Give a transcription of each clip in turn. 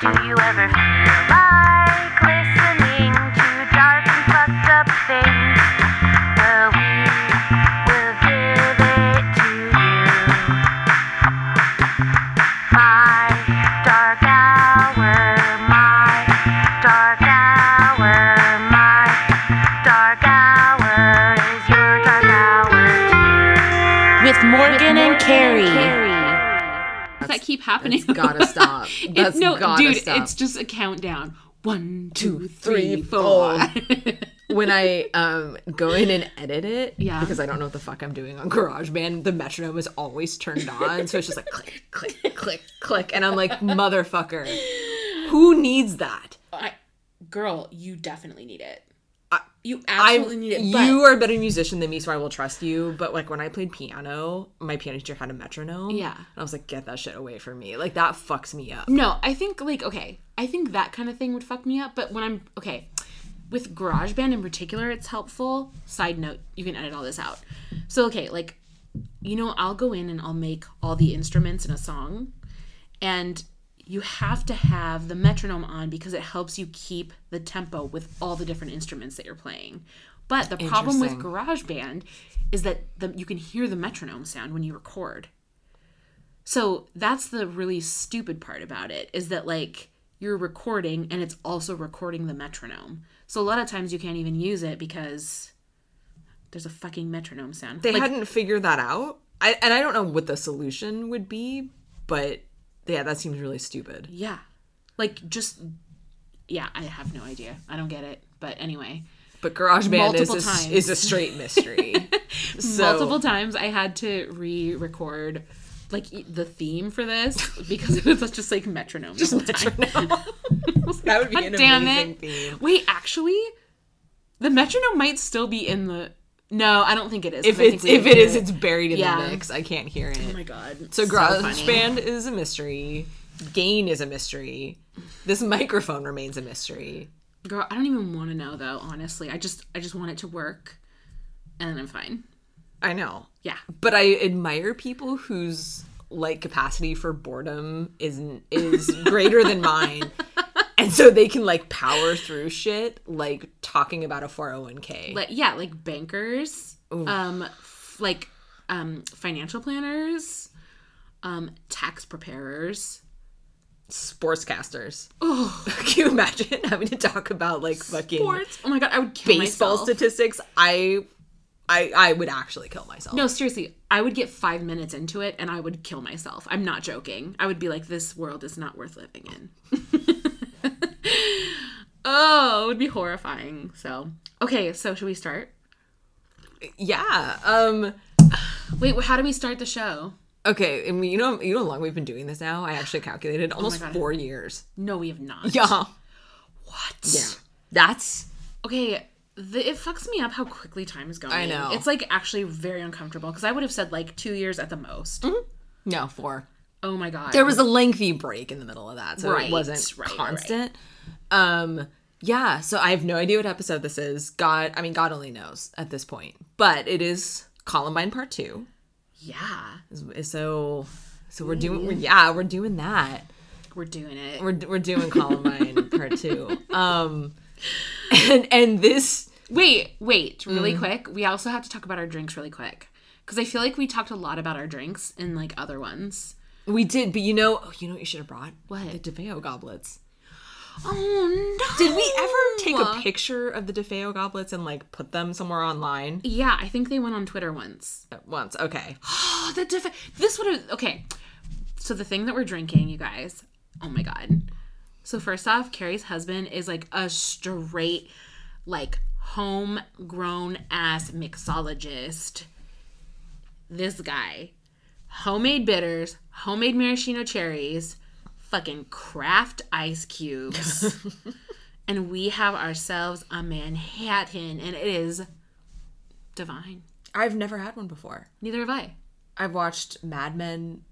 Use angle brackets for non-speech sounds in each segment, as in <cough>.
Do you ever feel like keep happening. That's <laughs> gotta stop. It- That's no, gotta dude, stop. it's just a countdown. One, Two, two, three, three, four. <laughs> when I um go in and edit it, Yeah. because I don't know what the fuck I'm doing on GarageBand, the metronome is always turned on, so it's just like click, click, click, click, and I'm like, motherfucker, who needs that? I, girl, you definitely need it. I- you I, absolutely need it. But you are a better musician than me, so I will trust you. But like when I played piano, my piano teacher had a metronome. Yeah. and I was like, get that shit away from me. Like that fucks me up. no, I think like okay, I think that kind of thing would fuck me up. But when I'm okay with GarageBand in particular, it's helpful. Side note, you can edit all this out. So okay, like you know, I'll go in and I'll make all the instruments in a song, and you have to have the metronome on because it helps you keep the tempo with all the different instruments that you're playing. But the problem with GarageBand is that the, you can hear the metronome sound when you record. So that's the really stupid part about it is that like you're recording and it's also recording the metronome. So a lot of times you can't even use it because there's a fucking metronome sound. They Like, hadn't figured that out. I and I don't know what the solution would be, but yeah, that seems really stupid. yeah. Like just yeah, I have no idea. I don't get it. But anyway, But GarageBand is a, times. is a straight mystery. <laughs> so, multiple times I had to re-record like the theme for this because it was just like metronome. Just metronome. <laughs> that would be an damn amazing it. theme. Wait, actually, the metronome might still be in the. No, I don't think it is. If 'cause I think it's if did it is, it's buried in Yeah. the mix. I can't hear it. Oh my god. so funny. GarageBand is a mystery. Gain is a mystery. This microphone remains a mystery. Girl, I don't even want to know though. Honestly, I just I just want it to work, and then I'm fine. I know. Yeah. but I admire people whose like capacity for boredom isn't is greater than mine. <laughs> And so they can like power through shit like talking about a 401k. Like yeah, like bankers, um, f- like um, financial planners, um, tax preparers. Sportscasters. Oh, <laughs> can you imagine having to talk about like fucking Sports. Oh my god, I would kill baseball myself. statistics? I I I would actually kill myself. No, seriously, I would get five minutes into it and I would kill myself. I'm not joking. I would be like, this world is not worth living in. <laughs> oh, it would be horrifying. So, okay, so should we start? Yeah. Um Wait, how do we start the show? okay, and we, you know you know how long we've been doing this now? I actually calculated almost God. 4 years. No, we have not. Yeah. What? Yeah. That's Okay, the, it fucks me up how quickly time is going. I know. It's like actually very uncomfortable because I would have said like two years at the most. no, 4. Oh my god. there was a lengthy break in the middle of that so Right, it wasn't right, right, constant um yeah so i have no idea what episode this is god i mean god only knows at this point but it is columbine part two yeah, so so we're doing we're, yeah we're doing that we're doing it. we're, we're doing columbine <laughs> part two um and and this Wait, wait, really Mm. quick. We also have to talk about our drinks really quick. Because I feel like we talked a lot about our drinks in like other ones. we did but you know oh, you know what you should have brought What? the DeFeo goblets Oh no. did we ever take a picture of the DeFeo goblets and like put them somewhere online Yeah, I think they went on Twitter once. once okay Oh, <gasps> the diff- this would have okay. So the thing that we're drinking, you guys. Oh my god. So first off, Carrie's husband is like a straight, like homegrown ass mixologist. This guy, homemade bitters, homemade maraschino cherries, fucking craft ice cubes, <laughs> and we have ourselves a Manhattan, and it is divine. I've never had one before. Neither have I. I've watched Mad Men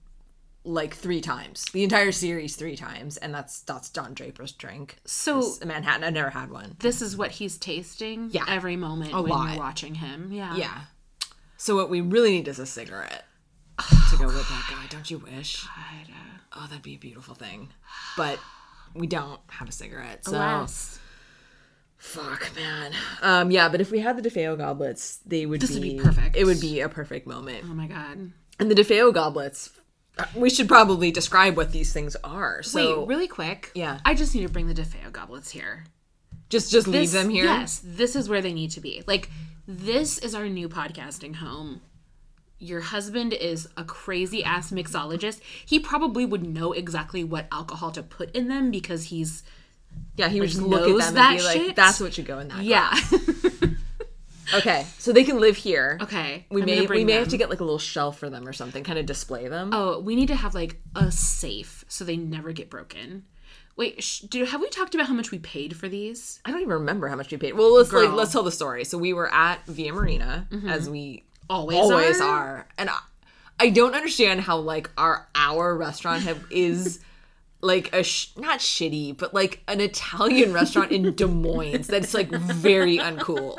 like three times, the entire series three times, and that's that's Don Draper's drink. So Manhattan. I've never had one. this is what he's tasting Yeah. every moment when lot. you're watching him. Yeah. Yeah. So what we really need is a cigarette <sighs> to go with that guy. Don't you wish? Uh, Oh, that'd be a beautiful thing. But we don't have a cigarette. So Alas. fuck, man. Um, yeah, but if we had the DeFeo goblets, they would This be, would be perfect. It would be a perfect moment. Oh my god. And the DeFeo goblets, we should probably describe what these things are. So Wait, really quick. Yeah. I just need to bring the DeFeo goblets here. just just leave them here. Yes, this is where they need to be. Like, this is our new podcasting home. Your husband is a crazy ass mixologist. He probably would know exactly what alcohol to put in them because he's Yeah, he would Like, just look at them that and be like, shit? "That's what should go in that." yeah. <laughs> Okay, so they can live here. okay. We I'm may we may have to get like a little shelf for them or something, kind of display them. Oh, we need to have like a safe so they never get broken. Wait, sh- do have we talked about how much we paid for these? I don't even remember how much we paid. Well, let's like Girl. Mm-hmm. let's tell the story. So we were at Via Marina as we Always, always are. are, and I, I don't understand how like our our restaurant have <laughs> is like a sh- not shitty, but like an Italian restaurant in Des Moines that's like very uncool,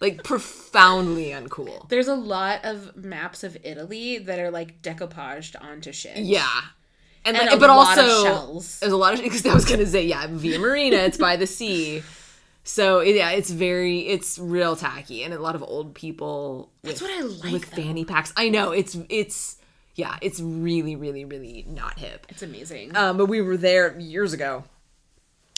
like profoundly uncool. There's a lot of maps of Italy that are like decoupaged onto shit. Yeah. And, And like, a but lot of also shells. there's a lot of <laughs> because I was gonna say yeah, Via Marina, it's by the sea, so yeah, it's very it's real tacky and a lot of old people. That's with, what I like, with though. fanny packs. I know it's it's yeah, it's really really really not hip. It's amazing. Um, but we were there years ago,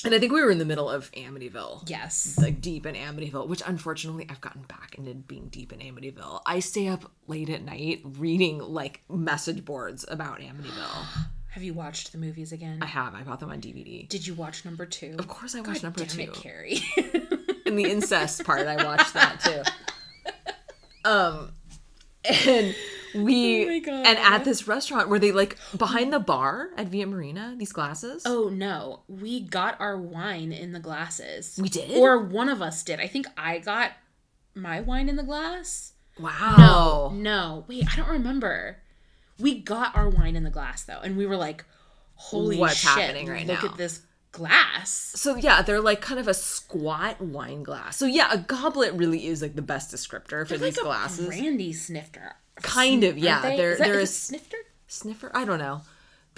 and I think we were in the middle of Amityville. yes. Like deep in Amityville, which unfortunately I've gotten back into being deep in Amityville. I stay up late at night reading like message boards about Amityville. <gasps> <gasps> <gasps> Have you watched the movies again? I have. I bought them on DVD. Did you watch number two? Of course, I watched number Damn two. it, Carrie. In the incest part, I watched that too. <laughs> Um, and we Oh my God. and at this restaurant where they like behind the bar at Via Marina, these glasses. oh no, we got our wine in the glasses. We did? or one of us did. I think I got my wine in the glass. wow! No, No, wait, I don't remember. We got our wine in the glass though, and we were like, "Holy What's shit! happening right look now?" at this glass." So yeah, they're like kind of a squat wine glass. So yeah, a goblet really is like the best descriptor for They're these like a glasses. brandy snifter. Kind of, yeah. they? They're is that, they're is a snifter. sniffer. I don't know.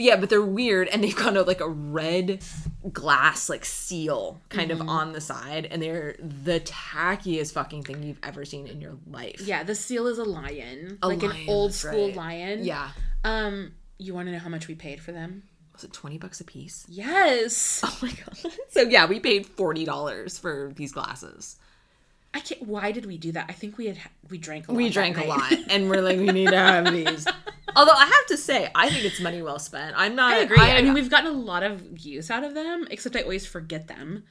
But yeah, but they're weird, and they've got a, like a red glass like seal kind Mm-hmm. of on the side, and they're the tackiest fucking thing you've ever seen in your life. Yeah, the seal is a lion, A like lion, an old school right. lion. Yeah. Um, you want to know how much we paid for them? Was it twenty bucks a piece? Yes. <laughs> Oh my god. So yeah, we paid forty dollars for these glasses. I can't. Why did we do that? I think we had we drank a lot. We drank a lot, and we're like, we need to have these. <laughs> Although I have to say, I think it's money well spent. I'm not. I agree. I, mean, we've gotten a lot of use out of them, except I always forget them.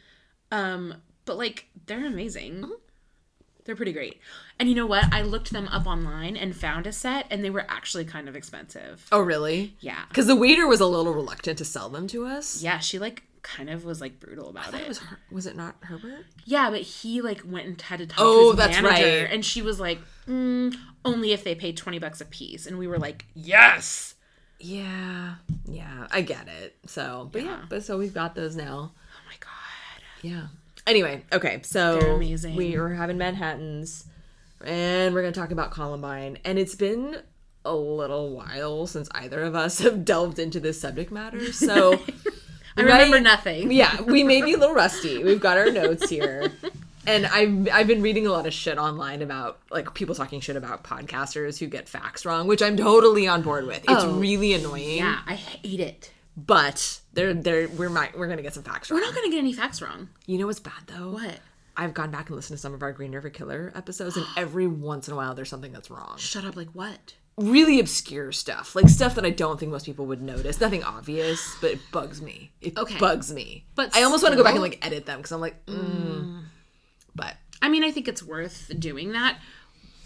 Um, but like they're amazing. Mm-hmm. They're pretty great. And you know what? I looked them up online and found a set, and they were actually kind of expensive. oh really? Yeah. Because the waiter was a little reluctant to sell them to us. Yeah, she like kind of was like brutal about That it. was Her- was it not Herbert? Yeah, but he like went and had to talk Oh, to his that's manager, right. and she was like, mm, "Only if they paid twenty bucks a piece." And we were like, "Yes." Yeah, yeah, I get it. So, but yeah, Yeah. but so we've got those now. Oh my god. Yeah. Anyway, okay, so They're amazing. we were having Manhattan's, and we're gonna talk about Columbine, and it's been a little while since either of us <laughs> have delved into this subject matter, so. <laughs> I remember nothing. <laughs> yeah, we may be a little <laughs> rusty. We've got our notes here. And I've I've been reading a lot of shit online about like people talking shit about podcasters who get facts wrong, which I'm totally on board with. It's Oh, really annoying. Yeah, I hate it. But they're they're we're might we're gonna get some facts wrong. We're not gonna get any facts wrong. You know what's bad though? What? I've gone back and listened to some of our Green River Killer episodes, and <gasps> every once in a while there's something that's wrong. Shut up. Like what? Really obscure stuff, like stuff that I don't think most people would notice. Nothing obvious, but it bugs me. It Okay. bugs me. But I almost want to go back and like edit them because I'm like, mm. but I mean, I think it's worth doing that,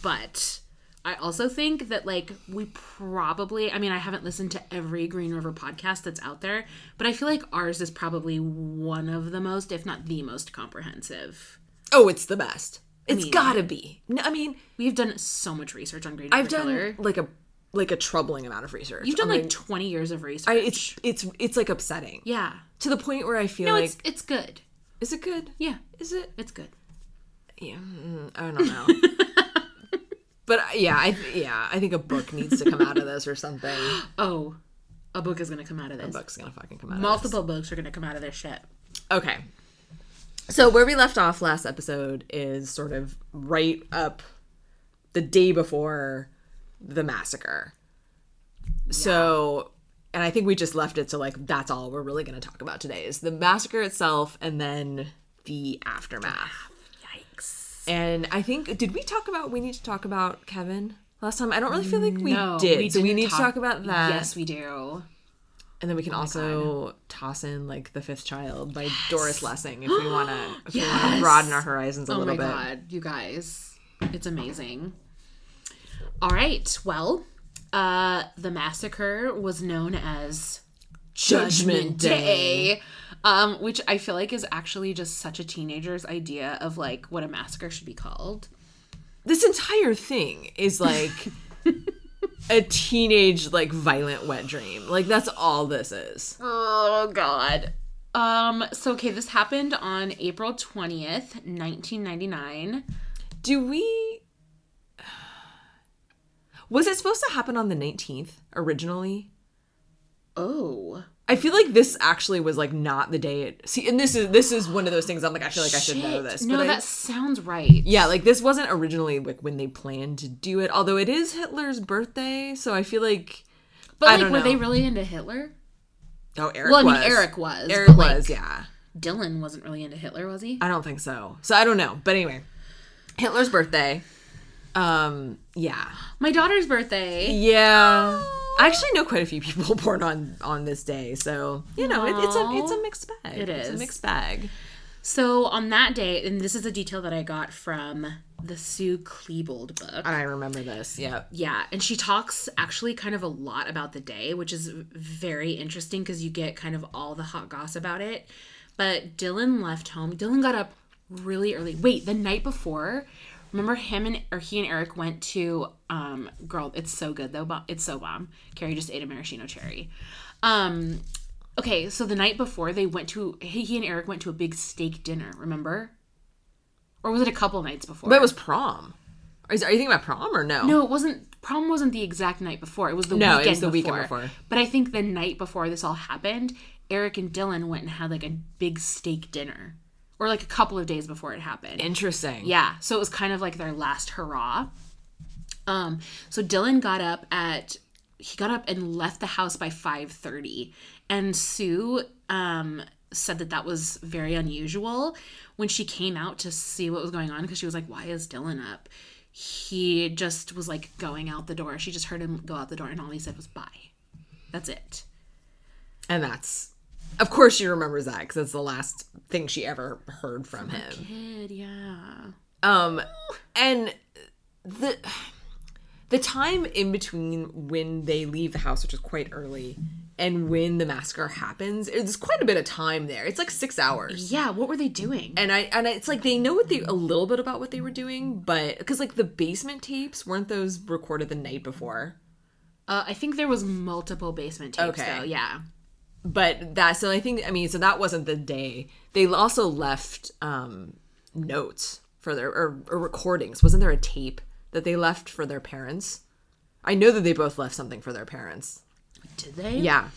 but I also think that like we probably I mean, I haven't listened to every Green River podcast that's out there, but I feel like ours is probably one of the most, if not the most comprehensive. oh, it's the best. It's mean- gotta be. No, I mean, We've done so much research on Green I've done Killer. like a like a troubling amount of research. You've done on like 20 years of research. I, it's it's it's like upsetting yeah. to the point where I feel No, like, it's it's good. is it good? Yeah, Is it? it's good. Yeah, mm, I don't know. <laughs> but yeah, I yeah, I think a book needs to come out of this or something. <gasps> Oh, A book is gonna come out of this. A book's gonna fucking come out. Multiple books are gonna come out of this shit. Okay. So where we left off last episode is sort of right up the day before the massacre. So and I think we just left it to like that's all we're really going to talk about today is the massacre itself and then the aftermath. Yikes. And I think did we talk about we need to talk about Kevin last time? I don't really feel like we No, did. so we need to talk about that. Yes, we do. And then we can also toss in like The Fifth Child by Doris Lessing if we want to if we want to Yes. broaden our horizons a Oh little bit. Oh my god, you guys. It's amazing. All right. Well, uh the massacre was known as Judgment Day. Um, which I feel like is actually just such a teenager's idea of like what a massacre should be called. This entire thing is like <laughs> a teenage like violent wet dream. Like that's all this is. Oh god. Um, so okay, this happened on April 20th, 1999. Do we <sighs> Was it supposed to happen on the 19th originally? Oh. I feel like this actually was like not the day it See, and this is this is one of those things I'm like I feel like I should know this. No, but I- that sounds right. Yeah, like this wasn't originally like when they planned to do it, although it is Hitler's birthday, so I feel like But I like were know. they really into Hitler? Oh, Eric Well, I mean. Eric was. Eric but, like, was, yeah. Dylan wasn't really into Hitler, was he? I don't think so. So I don't know. But anyway, Hitler's birthday. Um, yeah. My daughter's birthday. Yeah. I actually know quite a few people <laughs> born on on this day, so you know it, it's a it's a mixed bag. It It's a mixed bag. So on that day, and this is a detail that I got from the Sue Klebold book. I remember this. Yeah. Yeah, and she talks actually kind of a lot about the day, which is very interesting because you get kind of all the hot goss about it. But Dylan left home. Dylan got up really early. Wait, the night before, remember him and or he and Eric went to um girl, it's so good though. It's so bomb. Carrie just ate a maraschino cherry. Um okay, so the night before they went to he, he and Eric went to a big steak dinner, remember? Or was it a couple nights before? But it was prom. Is, are you thinking about prom or no? No, it wasn't. Prom wasn't the exact night before. It was the No, it was the before. weekend before. But I think the night before this all happened, Eric and Dylan went and had like a big steak dinner, or like a couple of days before it happened. Interesting. yeah, so it was kind of like their last hurrah. Um, so Dylan got up at he got up and left the house by five thirty, and Sue um said that that was very unusual when she came out to see what was going on because she was like, "Why is Dylan up?" He just was like going out the door. She just heard him go out the door, and all he said was "bye." That's it. And that's of course she remembers that because it's the last thing she ever heard from him. Kid, yeah. Um, and the the time in between when they leave the house, which is quite early, and when the massacre happens, it's quite a bit of time there. It's like six hours. Yeah, what were they doing? And I and it's like they know what they a little bit about what they were doing, but because like the basement tapes weren't those recorded the night before? Uh, I think there was multiple basement tapes Okay. though. Yeah. But that so I think I mean so that wasn't the day. They also left um notes for their or, or recordings. Wasn't there a tape that they left for their parents? I know that they both left something for their parents. Did they? Yeah.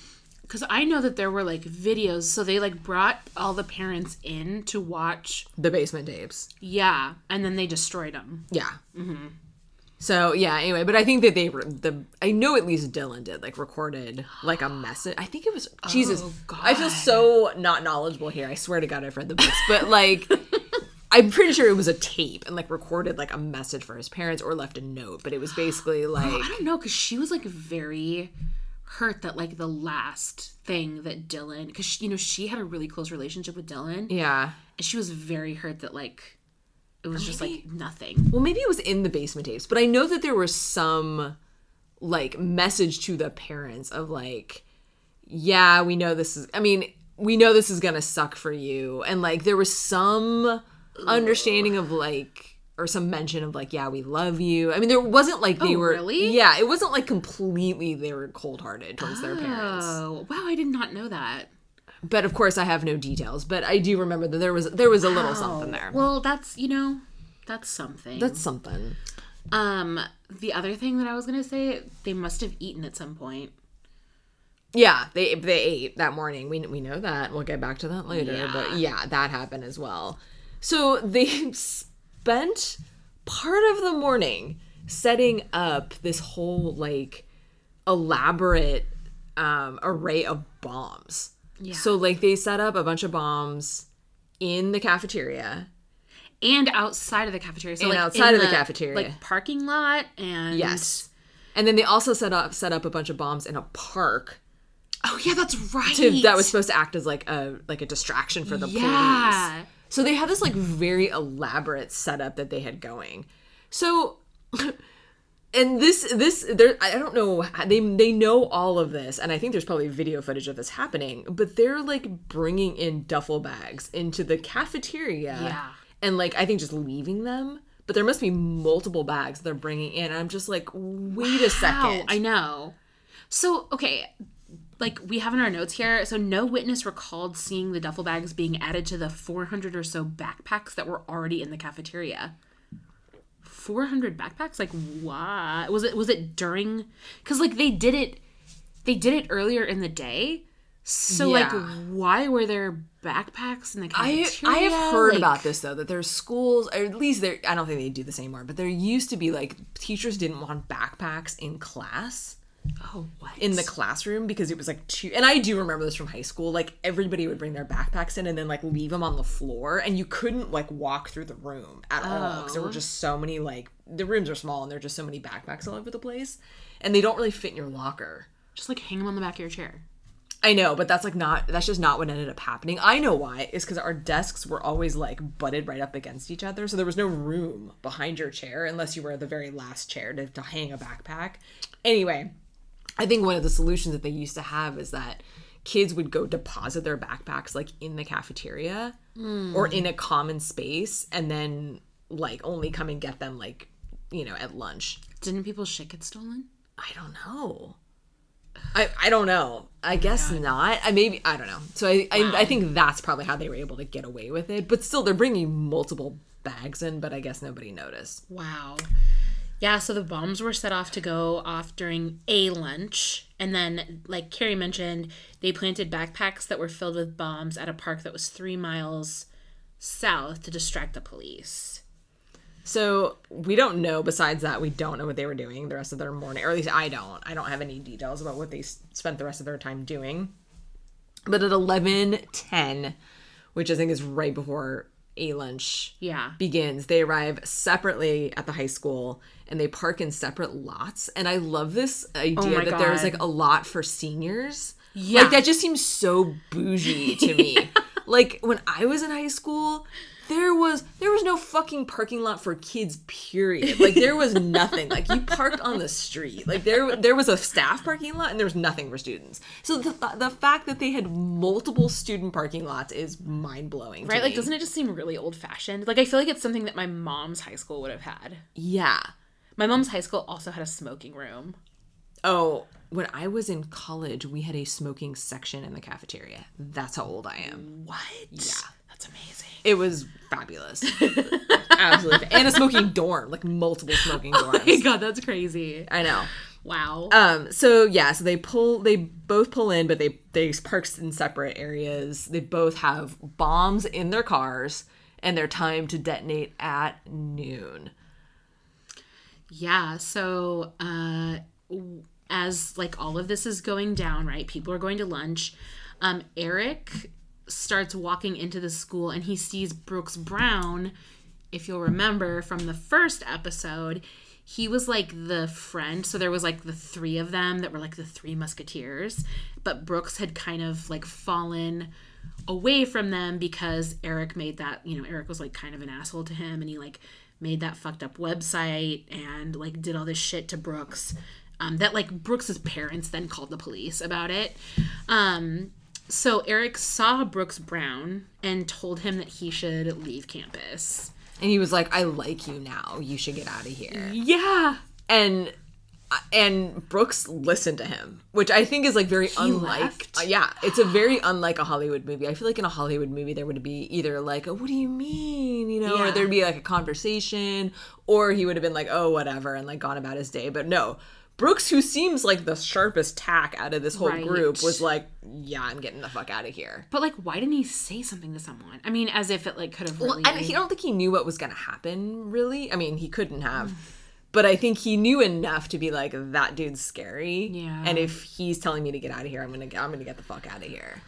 Because I know that there were like videos, so they like brought all the parents in to watch. The basement tapes. Yeah, and then they destroyed them. Yeah. So yeah. Anyway, but I think that they the. I know at least Dylan did like recorded like a message. I think it was Jesus. God. I feel so not knowledgeable here. I swear to God, I've read the books, but like. <laughs> I'm pretty sure it was a tape and like recorded like a message for his parents or left a note, but it was basically oh, like I don't know, because she was like very hurt that like the last thing that Dylan, because you know she had a really close relationship with Dylan, yeah. and she was very hurt that like it was just like nothing. Well, maybe it was in the basement tapes, but I know that there was some like message to the parents of like, yeah, we know this is. I mean, we know this is gonna suck for you, and like there was some understanding of like or some mention of like, yeah, we love you. I mean, there wasn't like they Oh, were. really? Yeah, it wasn't like completely they were cold hearted towards their parents. Oh wow, I did not know that. But of course, I have no details. But I do remember that there was there was a little something there. Well, that's you know, that's something. That's something. um the other thing that I was gonna say, they must have eaten at some point. Yeah, they they ate that morning. We we know that. We'll get back to that later. Yeah. But yeah, that happened as well. So they <laughs> spent part of the morning setting up this whole like elaborate um, array of bombs. Yeah. So like they set up a bunch of bombs in the cafeteria. And outside of the cafeteria. So And like outside of the cafeteria. Like parking lot and Yes. And then they also set up set up a bunch of bombs in a park Oh yeah, that's right. to, that was supposed to act as like a like a distraction for the Yeah. police. So they had this like very elaborate setup that they had going. So <laughs> and this this there I don't know they they know all of this and I think there's probably video footage of this happening, but they're like bringing in duffel bags into the cafeteria. Yeah. And like I think just leaving them. But there must be multiple bags they're bringing in. And I'm just like, wait a Wow, second. I know. So, okay, like we have in our notes here, so no witness recalled seeing the duffel bags being added to the 400 or so backpacks that were already in the cafeteria. 400 backpacks? Like what? Was it was it during cuz like they did it they did it earlier in the day. So like why were there backpacks in the I cafeteria? I have heard Like- about this though that there's schools or at least there I don't think they do this anymore but there used to be like teachers didn't want backpacks in class Oh, what? in the classroom because it was like two. and I do remember this from high school like everybody would bring their backpacks in and then like leave them on the floor and you couldn't like walk through the room at all because there Oh. were just so many like the rooms are small and there are just so many backpacks all over the place and they don't really fit in your locker. just like hang them on the back of your chair. I know, but that's like not that's just not what ended up happening. I know why. It's because our desks were always like butted right up against each other, so there was no room behind your chair unless you were the very last chair to, to hang a backpack. Anyway, I think one of the solutions that they used to have is that kids would go deposit their backpacks like in the cafeteria or hmm. in a common space and then like only come and get them like you know at lunch. Didn't people's shit get stolen? I don't know. I, I don't know. I oh guess not. I maybe I don't know. So I, I I think that's probably how they were able to get away with it. But still, they're bringing multiple bags in. But I guess nobody noticed. Wow. Yeah, so the bombs were set off to go off during a lunch. And then, like Carrie mentioned, they planted backpacks that were filled with bombs at a park that was three miles south to distract the police. So we don't know. Besides that, we don't know what they were doing the rest of their morning, or at least I don't. I don't have any details about what they spent the rest of their time doing. But at eleven ten, which I think is right before a lunch Yeah. begins, they arrive separately at the high school and they park in separate lots. And I love this oh idea Oh that there's like a lot for seniors. Yeah. Like that just seems so bougie to me. <laughs> like when I was in high school, there was there was no fucking parking lot for kids period like there was nothing like you parked on the street like there there was a staff parking lot and there was nothing for students so the, the fact that they had multiple student parking lots is mind-blowing Right? Like, me. doesn't it just seem really old fashioned? Like, I feel like it's something that my mom's high school would have had. yeah My mom's high school also had a smoking room. Oh, when I was in college, we had a smoking section in the cafeteria. That's how old I am. What? Yeah. That's amazing. It was fabulous. Absolutely. And a smoking dorm, like multiple smoking dorms. <laughs> Oh my god, that's crazy. I know. Wow. Um, so yeah, so they pull they both pull in, but they they park in separate areas. They both have bombs in their cars and they're timed to detonate at noon. Yeah, so uh as like all of this is going down, right? People are going to lunch. Um Eric starts walking into the school and he sees Brooks Brown. If you'll remember from the first episode, he was like the friend. So there was like the three of them that were like the three musketeers, but Brooks had kind of like fallen away from them because Eric made that, you know, Eric was like kind of an asshole to him and he like made that fucked up website and like did all this shit to Brooks. Um, that like Brooks's parents then called the police about it. Um, so Eric saw Brooks Brown and told him that he should leave campus. And he was like, "I like you now. You should get out of here." Yeah. and and Brooks listened to him, which I think is like very unlike. left? uh, yeah, it's a very unlike a Hollywood movie. I feel like in a Hollywood movie there would be either like, a, "What do you mean?" you know, or there'd be like a conversation, or he would have been like, "Oh, whatever," and like gone about his day. But no, Brooks, who seems like the sharpest tack out of this whole Right. group, was like, "Yeah, I'm getting the fuck out of here." But like, why didn't he say something to someone? I mean, as if it like could have Well, really. and he I don't think he knew what was going to happen. Really, I mean, he couldn't have. But I think he knew enough to be like, "That dude's scary." Yeah. And if he's telling me to get out of here, I'm gonna I'm gonna get the fuck out of here.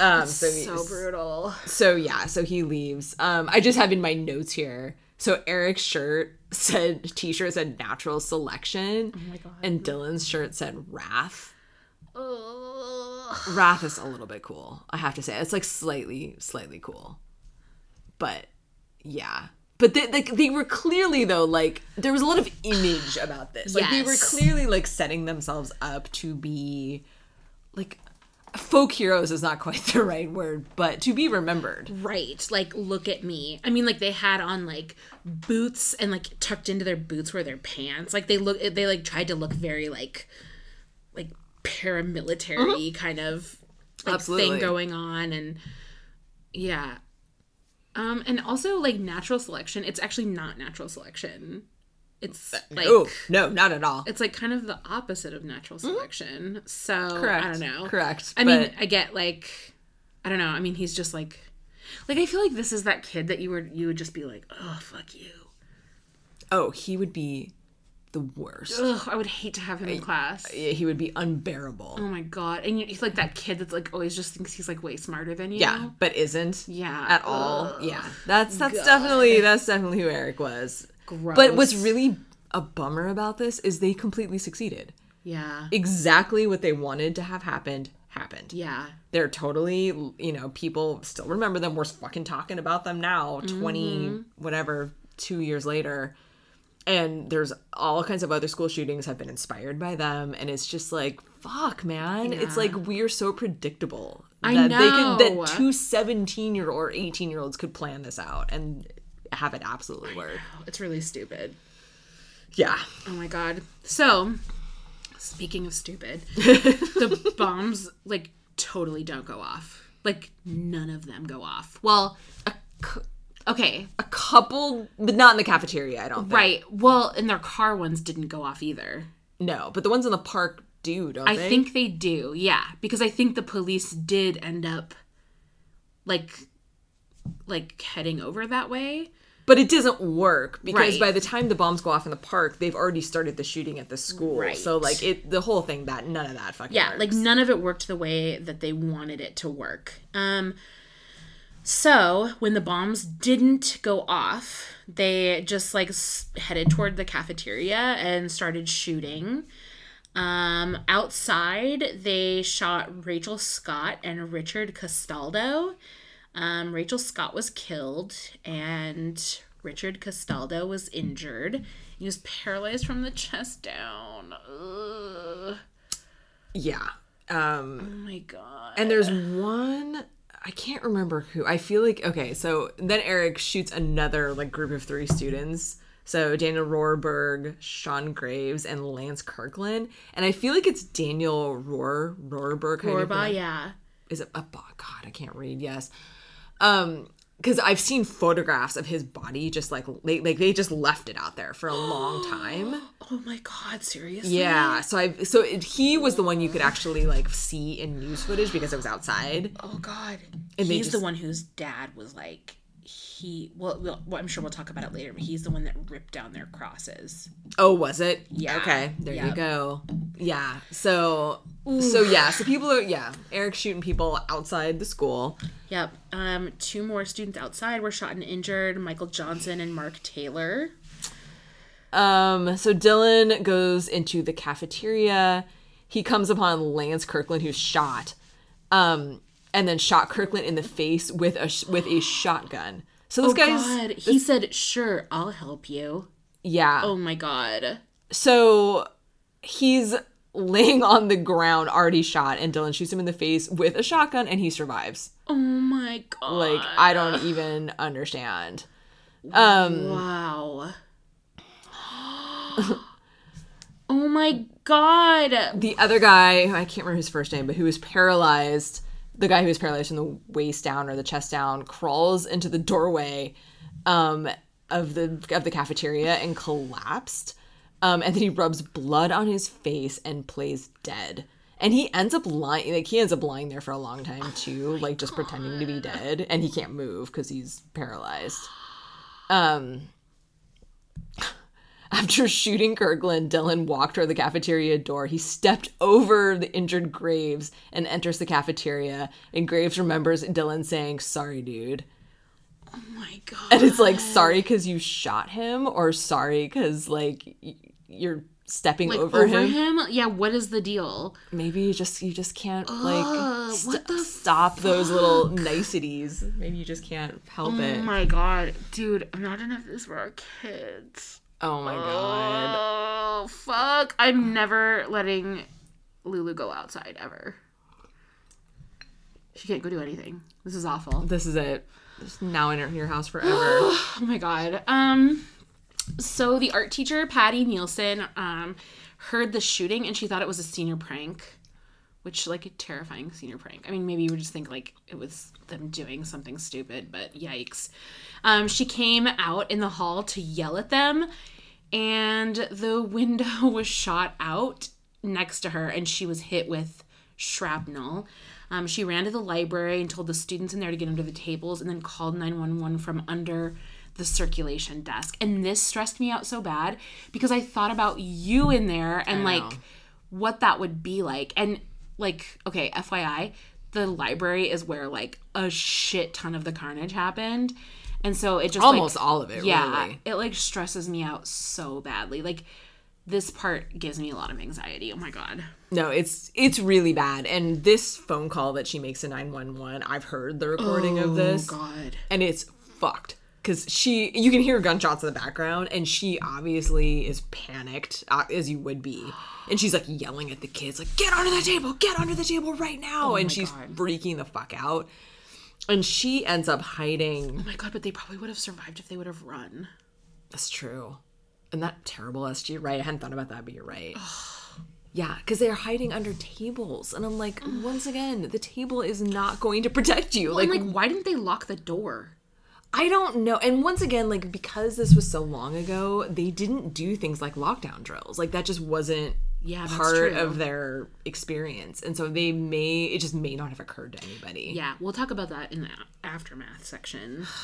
um. So, so brutal. So yeah, so he leaves. Um, I just have in my notes here. So Eric's shirt said t-shirt said natural selection. Oh my God. And Dylan's shirt said wrath. Ugh. Wrath is a little bit cool, I have to say. It's like slightly, slightly cool. But yeah. But they, like they were clearly though like there was a lot of image about this. Like they were clearly like setting themselves up to be like folk heroes is not quite <laughs> the right word, but to be remembered. Right. Like, look at me. I mean, like they had on like boots and like tucked into their boots were their pants. Like they look. They like tried to look very like, like paramilitary uh-huh. kind of like Absolutely. thing going on, and yeah. Um, and also like natural selection. It's actually not natural selection. It's like oh no, not at all. it's like kind of the opposite of natural selection. So Mm-hmm. Correct. I don't know. Correct. I mean, I get like, I don't know. I mean, he's just like, like I feel like this is that kid that you were you would just be like, oh fuck you. Oh, he would be the worst. Ugh, I would hate to have him in class. Yeah, He would be unbearable. Oh my god! And you, he's like that kid that's like always just thinks he's like way smarter than you. Yeah, but isn't. Yeah. At all. Ugh. Yeah. That's that's God. definitely that's definitely who Eric was. Gross. But what's really a bummer about this is they completely succeeded. Yeah. Exactly what they wanted to have happened happened. Yeah. They're totally, you know, people still remember them. We're fucking talking about them now, 20 Mm-hmm. whatever, 2 years later. And there's all kinds of other school shootings have been inspired by them and it's just like fuck man it's like we're so predictable I that they could know. that two 17 year or 18 year olds could plan this out and have it absolutely work It's really stupid. yeah Oh my god. So, speaking of stupid, <laughs> the bombs like totally don't go off. Like none of them go off. Well, okay, a couple but not in the cafeteria i don't think right. Well, and their car ones didn't go off either. no but the ones in the park do don't I they think they do. Yeah, because I think the police did end up like like heading over that way. But it doesn't work because Right. by the time the bombs go off in the park, they've already started the shooting at the school. Right. So like it, the whole thing that none of that fucking yeah works. like none of it worked the way that they wanted it to work um so when the bombs didn't go off they just like s- headed toward the cafeteria and started shooting um outside they shot rachel scott and richard castaldo um, rachel scott was killed and richard castaldo was injured he was paralyzed from the chest down Ugh. yeah. Um, Oh my god. and there's one I can't remember who. I feel like okay. So then Eric shoots another like group of three students. So Daniel Rohrberg, Sean Graves, and Lance Kirkland. And I feel like it's Daniel Rohr Rohrberg. you yeah. is it oh god i can't read yes um because i've seen photographs of his body just like they, like they just left it out there for a long <gasps> time Oh my god, seriously? yeah so i so it, he was the one you could actually like see in news footage because it was outside Oh god. And he's the one whose dad was like he well, well, well, I'm sure we'll talk about it later, but he's the one that ripped down their crosses. oh was it Yeah. okay there you go yeah so so yeah so people are yeah eric's shooting people outside the school Yep. Um, two more students outside were shot and injured, Michael Johnson and Mark Taylor. Um, so Dylan goes into the cafeteria. He comes upon Lance Kirkland, who's shot, um, and then shot Kirkland in the face with a sh- with a shotgun. So this Oh guy's god. He said, Sure, I'll help you. yeah. Oh my god. So he's laying on the ground, already shot, and Dylan shoots him in the face with a shotgun, and he survives. Oh my god. Like I don't even understand. Um, Wow. <gasps> oh my god. the other guy, I can't remember his first name, but who was paralyzed, the guy who is paralyzed from the waist down or the chest down, crawls into the doorway um, of the of the cafeteria and collapsed. Um, and then he rubs blood on his face and plays dead. And he ends up lying, like he ends up lying there for a long time too, like just pretending to be dead, and he can't move because he's paralyzed. Um, after shooting Kirkland, Dylan walked toward the cafeteria door. He stepped over the injured Graves and enters the cafeteria. And Graves remembers Dylan saying, "Sorry, dude." Oh my god. And it's like, sorry because you shot him, or sorry because like you're stepping like over, over, him. him? Yeah, what is the deal? Maybe you just you just can't like st- what the stop those little niceties. Maybe you just can't help Oh it. Oh my god. Dude, imagine if this were our kids. Oh my god. Oh fuck. I'm never letting Lulu go outside ever. She can't go do anything. This is awful. This is it. Just now in your house forever. <sighs> Oh my god. Um so the art teacher, Patti Nielson, um, heard the shooting and she thought it was a senior prank. Which like a terrifying senior prank. I mean, maybe you would just think like it was them doing something stupid, but yikes. Um, she came out in the hall to yell at them, and the <laughs> window was shot out next to her, and she was hit with shrapnel. Um, she ran to the library and told the students in there to get under the tables, and then called 911 from under the circulation desk. And this stressed me out so bad because I thought about you in there and like what that would be like. And like, okay, FYI, the library is where like a shit ton of the carnage happened. And so it just like, Almost all of it, yeah, really. it like stresses me out so badly. Like this part gives me a lot of anxiety. Oh my god. No, it's it's really bad. And this phone call that she makes to 911, I've heard the recording of this. Oh god. and it's fucked because she you can hear gunshots in the background and she obviously is panicked uh, as you would be and she's like yelling at the kids like get under the table get under the table right now and she's Oh God. freaking the fuck out and she ends up hiding Oh my god, but they probably would have survived if they would have run. that's true and that terrible sg right i hadn't thought about that but you're right yeah because they're hiding under tables and i'm like once again the table is not going to protect you Like, like like why didn't they lock the door? I don't know. And once again, like because this was so long ago, they didn't do things like lockdown drills. Like that just wasn't Yeah, that's part of their experience. And so they may it just may not have occurred to anybody. Yeah, we'll talk about that in the aftermath section. <sighs>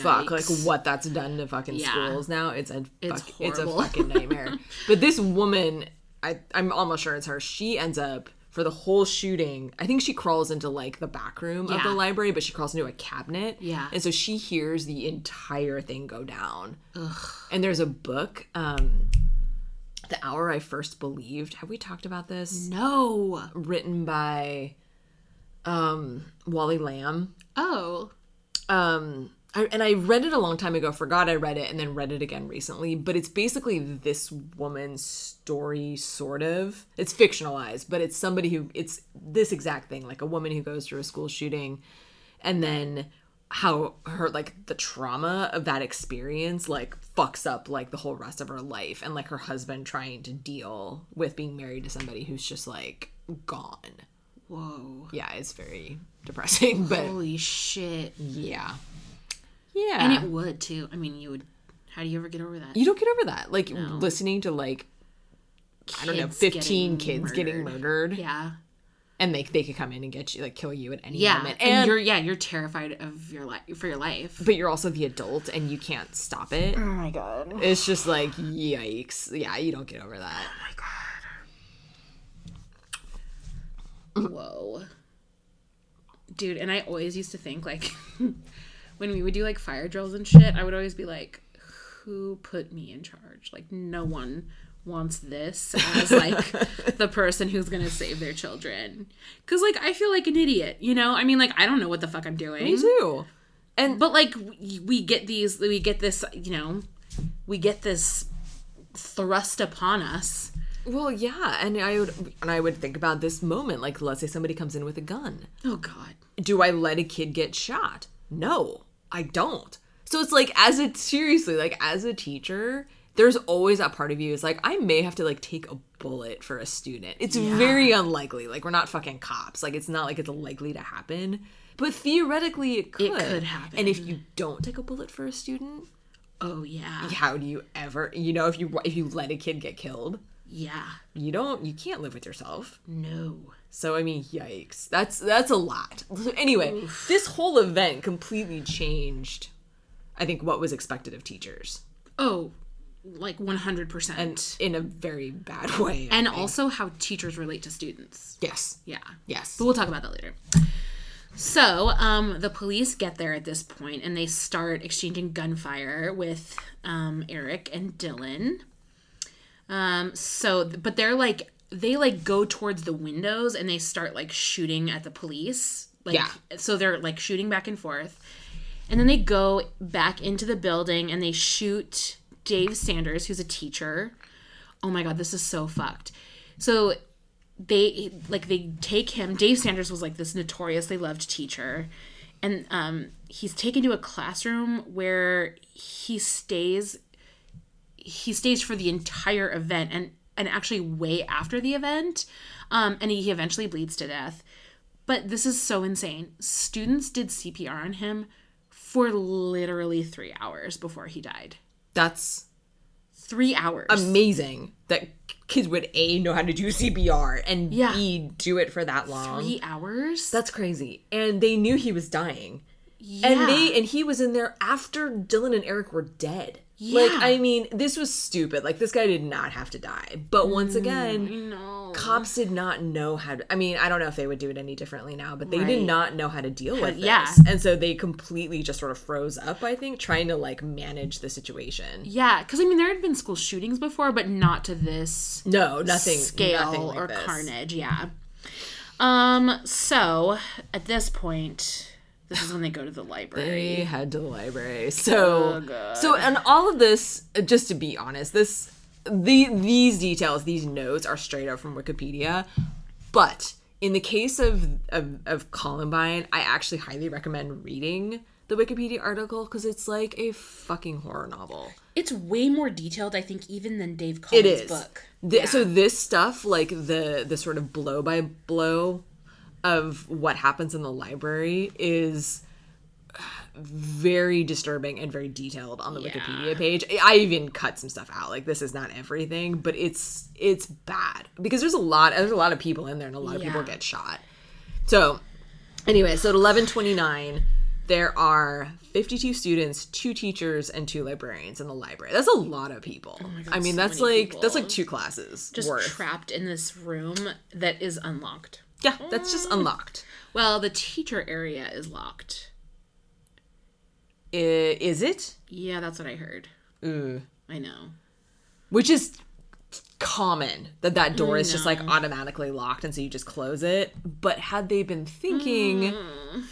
Fuck, like what that's done to fucking Yeah. schools now. It's a It's fuck, it's a fucking nightmare. <laughs> but this woman, I I'm almost sure it's her. She ends up for the whole shooting, I think she crawls into like the back room of the library, but she crawls into a cabinet. Yeah. And so she hears the entire thing go down. And there's a book, um, The Hour I First Believed. Have we talked about this? No. Written by um Wally Lamb. Oh. Um I, and I read it a long time ago, forgot I read it, and then read it again recently. But it's basically this woman's story, sort of. It's fictionalized, but it's somebody who, it's this exact thing like a woman who goes through a school shooting, and then how her, like, the trauma of that experience, like, fucks up, like, the whole rest of her life. And, like, her husband trying to deal with being married to somebody who's just, like, gone. Whoa. Yeah, it's very depressing, <laughs> but Holy shit. yeah. Yeah. And it would too. I mean, you would. How do you ever get over that? you don't get over that like listening to like i don't know 15 getting kids getting murdered Yeah. And they, they could come in and get you like kill you at any Yeah. moment And, and, you're yeah you're terrified of your life for your life. but you're also the adult and you can't stop it Oh my god. it's just like yikes yeah you don't get over that Oh my god. Whoa. Dude, and I always used to think like <laughs> when we would do like fire drills and shit, I would always be like, who put me in charge? Like no one wants this as like <laughs> the person who's gonna save their children. Cause like I feel like an idiot, you know? I mean like I don't know what the fuck I'm doing. me too And But like we, get these we get this, you know, we get this thrust upon us. well yeah and i would and i would think about this moment like let's say somebody comes in with a gun Oh god. do I let a kid get shot? No, I don't. So it's like as a seriously, like as a teacher, there's always that part of you is like I may have to like take a bullet for a student. It's very unlikely. Like we're not fucking cops. Like it's not like it's likely to happen. But theoretically it could. It could happen. And if you don't take a bullet for a student, Oh yeah. How do you ever, you know, if you if you let a kid get killed, Yeah. you don't, you can't live with yourself. No. So I mean, yikes. That's that's a lot. <laughs> Anyway, this whole event completely changed. I think what was expected of teachers, Oh, like 100%. and And, in a very bad <laughs> way. I think. also how teachers relate to students. yes, Yeah. yes, But we'll talk about that later. So, um, the police get there at this point and they start exchanging gunfire with um, Eric and Dylan. Um, so, but they're like, they like go towards the windows and they start like shooting at the police. Like, Yeah. So they're like shooting back and forth. And then they go back into the building and they shoot Dave Sanders, who's a teacher. Oh my god, this is so fucked. So they like they take him. Dave Sanders was like this notoriously loved teacher, and um, he's taken to a classroom where he stays. He stays for the entire event and and actually way after the event, um, and he eventually bleeds to death. But this is so insane. Students did CPR on him for literally three hours before he died. That's Three hours. amazing that kids would a know how to do CPR and Yeah. b do it for that long. Three hours. That's crazy. And they knew he was dying. yeah. And they and he was in there after Dylan and Eric were dead. Like I mean, this was stupid. Like this guy did not have to die. But once again, no. cops did not know how to I mean, I don't know if they would do it any differently now, but they Right. did not know how to deal with this. yeah. And so they completely just sort of froze up, I think, trying to like manage the situation. Yeah, because I mean, there had been school shootings before, but not to this No, nothing scale nothing like or this. carnage. Yeah. Um. So at this point, this is when they go to the library. They head to the library. So, Oh, so, and all of this, uh, just to be honest, this, the these details, these notes are straight up from Wikipedia. But in the case of of, of Columbine, I actually highly recommend reading the Wikipedia article because it's like a fucking horror novel. It's way more detailed, I think, even than Dave It Cullen's is. book. Th- So this stuff, like the the sort of blow by blow of what happens in the library, is very disturbing and very detailed on the Yeah. Wikipedia page. I even cut some stuff out. Like this is not everything, but it's it's bad because there's a lot there's a lot of people in there and a lot of people get shot. So anyway, so at 1129 there are 52 students, two teachers, and two librarians in the library. That's a lot of people. Oh I mean, so that's like that's like two classes Just worth. trapped in this room that is unlocked. Yeah, that's just mm. unlocked. Well, the teacher area is locked. I- Is it? Yeah, that's what I heard. Ooh. I know. Which is common that that door is just like automatically locked and so you just close it. But had they been thinking mm.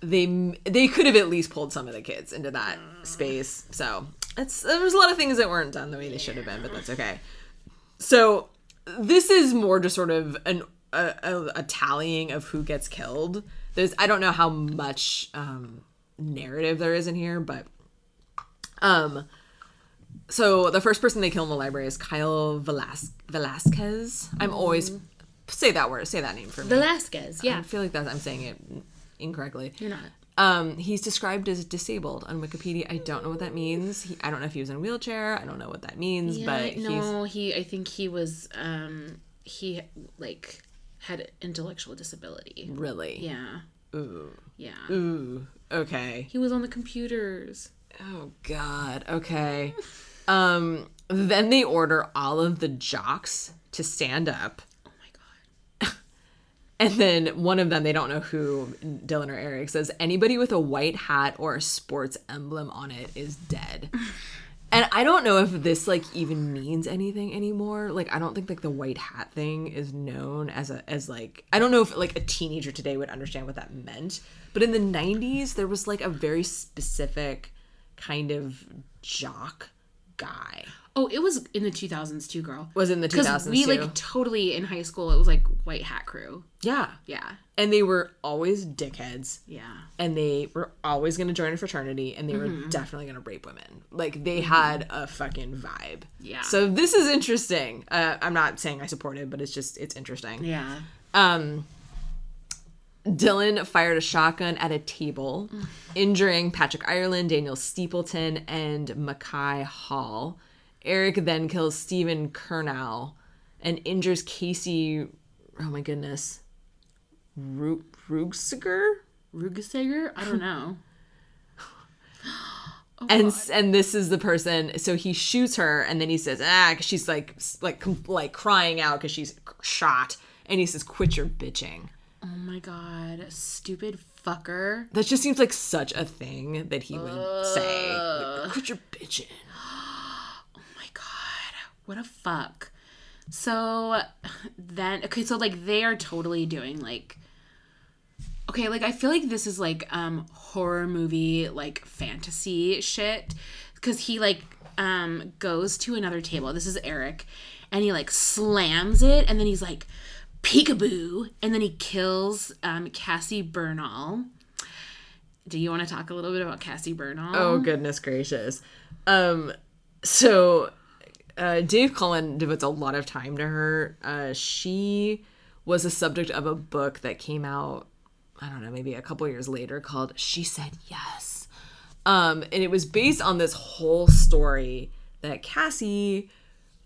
they they could have at least pulled some of the kids into that mm. space. So, it's there was a lot of things that weren't done the way they should have been, but that's okay. So, this is more just sort of an a, a, a tallying of who gets killed. There's I don't know how much um narrative there is in here, but um so the first person they kill in the library is Kyle Velas- Velasquez. I'm always say that word, say that name for me. Velasquez. Yeah, I feel like that I'm saying it incorrectly. You're not. Um, he's described as disabled on Wikipedia. I don't know what that means. He, I don't know if he was in a wheelchair. I don't know what that means, Yeah, but he's no, he. I think he was. Um, he like had intellectual disability. really. Yeah. Ooh. Yeah. Ooh. Okay. He was on the computers. Oh God. Okay. <laughs> um. Then they order all of the jocks to stand up. Oh my god. <laughs> And then one of them, they don't know who, Dylan or Eric, says anybody with a white hat or a sports emblem on it is dead. <laughs> and I don't know if this like even means anything anymore. Like I don't think like the white hat thing is known as a as like I don't know if like a teenager today would understand what that meant. But in the 90s there was like a very specific kind of jock guy. Oh, it was in the 2000s too, girl. Was in the 2000s. Because 2000s we too. like totally in high school. It was like white hat crew. yeah. Yeah. And they were always dickheads. Yeah. and they were always going to join a fraternity and they were Mm-hmm. definitely going to rape women. Like they had a fucking vibe. Yeah. So this is interesting. Uh, I'm not saying I support it, but it's just it's interesting. Yeah. Um Dylan fired a shotgun at a table, <sighs> injuring Patrick Ireland, Daniel Steepleton, and Makai Hall. Eric then kills Steven Curnow and injures Casey. Oh my goodness. Ru- Rugsiger? Rugesager? I don't know. <gasps> and and this is the person. So he shoots her, and then he says, "Ah," 'cause she's like like like crying out because she's shot, and he says, "Quit your bitching." oh my god, stupid fucker. That just seems like such a thing that he would say. Like, Quit your bitching. <gasps> Oh my god, what a fuck. So then, okay, so like they are totally doing like, okay, like I feel like this is like um horror movie like fantasy shit because he like um goes to another table. This is Eric, and he like slams it, and then he's like peekaboo, and then he kills um Cassie Bernall. Do you want to talk a little bit about Cassie Bernall? Oh goodness gracious. Um so uh Dave Cullen devotes a lot of time to her. Uh she was a subject of a book that came out I don't know, maybe a couple years later called She Said Yes. Um and it was based on this whole story that Cassie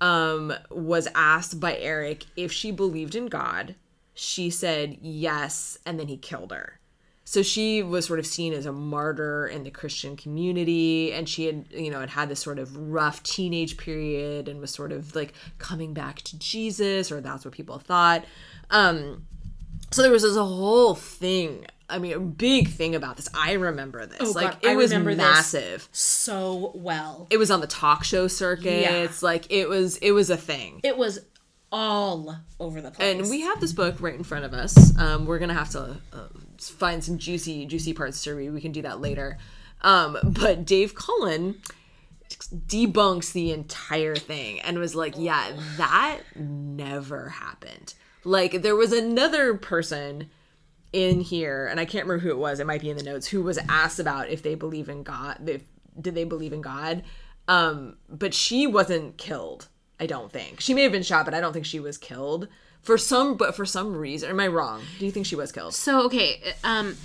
um was asked by Eric if she believed in God. She said yes and then he killed her. So she was sort of seen as a martyr in the Christian community, and she had, you know, had had this sort of rough teenage period and was sort of like coming back to Jesus, or that's what people thought. Um, so there was this whole thing. I mean, a big thing about this. I remember this. Oh, like God, it I was massive. so well. It was on the talk show circuits. Like it was. It was a thing. It was all over the place. and we have this book right in front of us. Um, we're gonna have to uh, find some juicy, juicy parts to read. We can do that later. Um, but Dave Cullen debunks the entire thing and was like, "Yeah, that never happened." Like there was another person in here, and I can't remember who it was. It might be in the notes. Who was asked about if they believe in God? If, did they believe in God? Um, but she wasn't killed. I don't think she may have been shot, but I don't think she was killed for some. But for some reason, am I wrong? Do you think she was killed? so okay, um,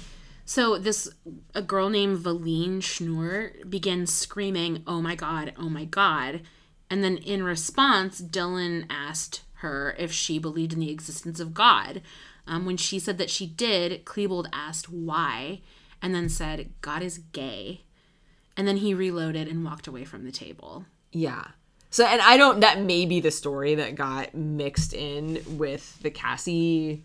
so this a girl named Valeen Schnurr begins screaming, "Oh my god! Oh my god!" And then in response, Dylan asked her if she believed in the existence of God. Um, when she said that she did, Klebold asked why, and then said, "God is gay." And then he reloaded and walked away from the table. Yeah. So, and I don't. That may be the story that got mixed in with the Cassie,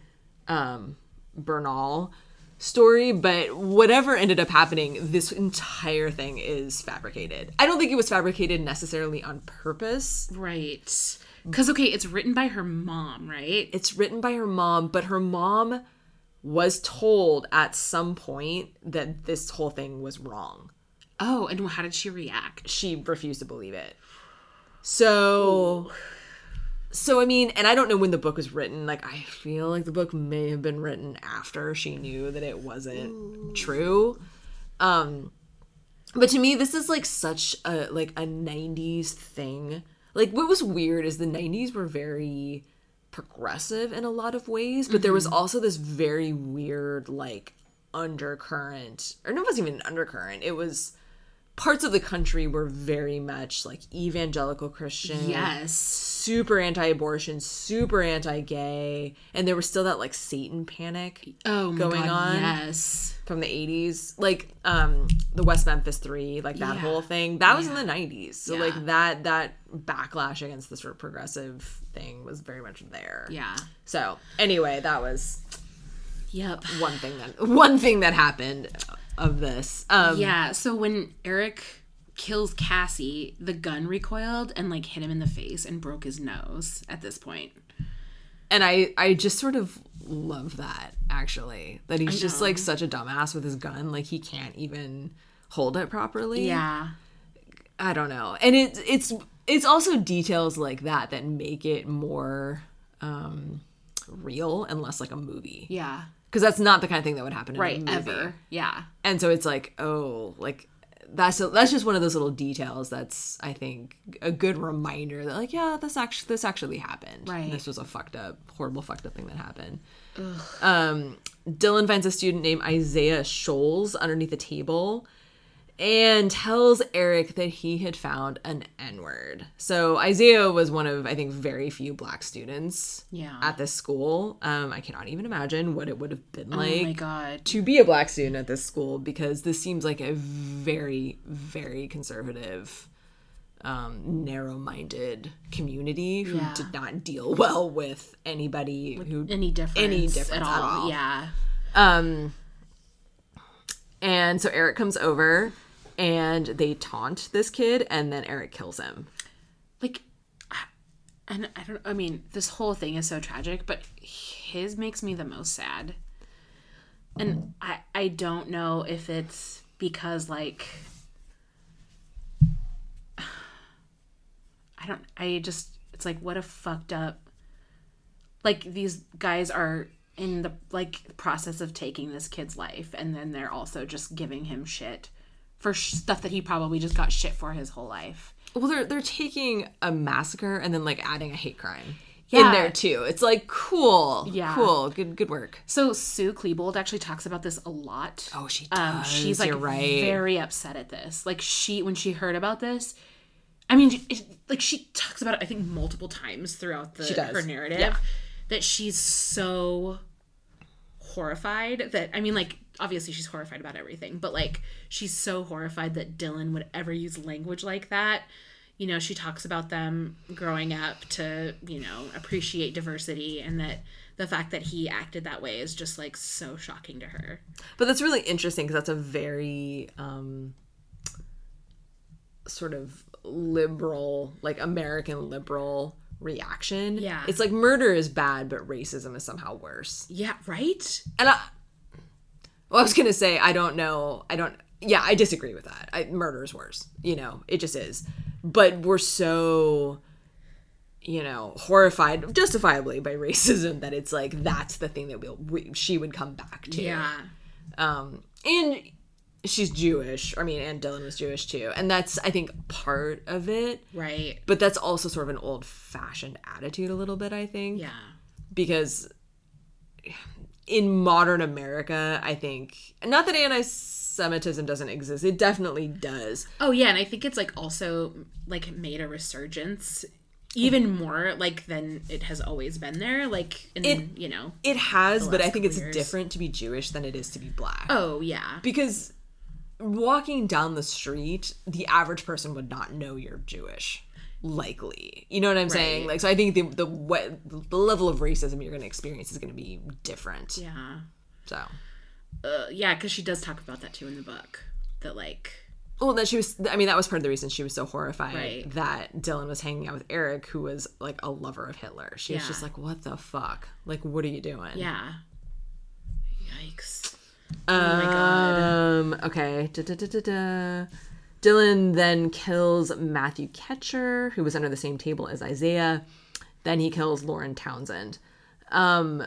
um, Bernall story. But whatever ended up happening, this entire thing is fabricated. I don't think it was fabricated necessarily on purpose. Right. Because, okay, it's written by her mom, right? It's written by her mom, but her mom was told at some point that this whole thing was wrong. Oh, and how did she react? she refused to believe it. So so I mean, and I don't know when the book was written. Like I feel like the book may have been written after she knew that it wasn't true. Um but to me this is like such a like a 90s thing. Like what was weird is the 90s were very progressive in a lot of ways, but there was mm-hmm. also this very weird like undercurrent. Or no, it wasn't even an undercurrent. It was parts of the country were very much like evangelical Christian. Yes. Super anti-abortion, super anti-gay, and there was still that like Satan panic Oh Going God, on. Yes. from the 80s, like um the West Memphis 3, like that Yeah. whole thing. That was in the 90s. So Yeah. like that that backlash against the sort of progressive thing was very much there. Yeah. So, anyway, that was Yep. one thing that one thing that happened of this. Um Yeah. So when Eric kills Cassie, the gun recoiled and like hit him in the face and broke his nose at this point. and I I just sort of love that actually that he's just like such a dumbass with his gun like he can't even hold it properly. Yeah. I don't know. And it's it's it's also details like that that make it more um real and less like a movie. Yeah. Because that's not the kind of thing that would happen in Right. a movie. Ever. Yeah. And so it's like, oh, like that's a, that's just one of those little details that's I think a good reminder that like yeah this actually this actually happened Right. this was a fucked up horrible fucked up thing that happened um Dylan finds a student named Isaiah Shoels underneath a table and tells Eric that he had found an N word. So Isaiah was one of, I think, very few black students Yeah. at this school. Um, I cannot even imagine what it would have been like oh my god. to be a black student at this school because this seems like a very, very conservative, um, narrow-minded community who Yeah. did not deal well with anybody who Any difference, Any difference at at all. all. Yeah. um and so Eric comes over and they taunt this kid and then Eric kills him. Like and I don't I mean, this whole thing is so tragic, but his makes me the most sad. And I I don't know if it's because like <sighs> I don't I just it's like what a fucked up like these guys are in the like process of taking this kid's life and then they're also just giving him shit for stuff that he probably just got shit for his whole life. Well, they're they're taking a massacre and then like adding a hate crime Yeah. in there too. It's like cool, Yeah. cool, good good work. So Sue Klebold actually talks about this a lot. Oh, she Um, does. she's like right. very upset at this. Like she, when she heard about this, I mean, it, like she talks about it. I think multiple times throughout the her narrative Yeah. that she's so horrified that I mean, like obviously she's horrified about everything, but like she's so horrified that Dylan would ever use language like that. You know, she talks about them growing up to, you know, appreciate diversity and that the fact that he acted that way is just like so shocking to her. But that's really interesting because that's a very um, sort of liberal, like American liberal reaction. Yeah. It's like murder is bad, but racism is somehow worse. Yeah, right? And I, well, I was gonna say I don't know. I don't. Yeah, I disagree with that. I, murder is worse. You know, it just is. But we're so, you know, horrified, justifiably, by <laughs> racism that it's like that's the thing that we'll we, she would come back to. Yeah. Um, and she's Jewish. I mean, and Dylan was Jewish too, and that's I think part of it. Right. But that's also sort of an old-fashioned attitude, a little bit. I think Yeah. because in modern America, I think not that anti-Semitism doesn't exist; it definitely does. Oh yeah, and I think it's like also like made a resurgence even more like than it has always been there like in It- you know. It has, but I think it's years. different to be Jewish than it is to be black. Oh yeah. Because walking down the street, the average person would not know you're Jewish. Likely, you know what I'm saying. Like, so I think the the what the level of racism you're going to experience is going to be different. Yeah. So, Uh, yeah, cuz she does talk about that too in the book. That like well, that she was. I mean, that was part of the reason she was so horrified Right. that Dylan was hanging out with Eric, who was like a lover of Hitler. She was just like, "What the fuck? Like, what are you doing?" yeah. Yikes. Oh my god. Um. Okay. Da, da, da, da, da. Dylan then kills Matthew Kechter, who was under the same table as Isaiah. Then he kills Lauren Townsend. Um,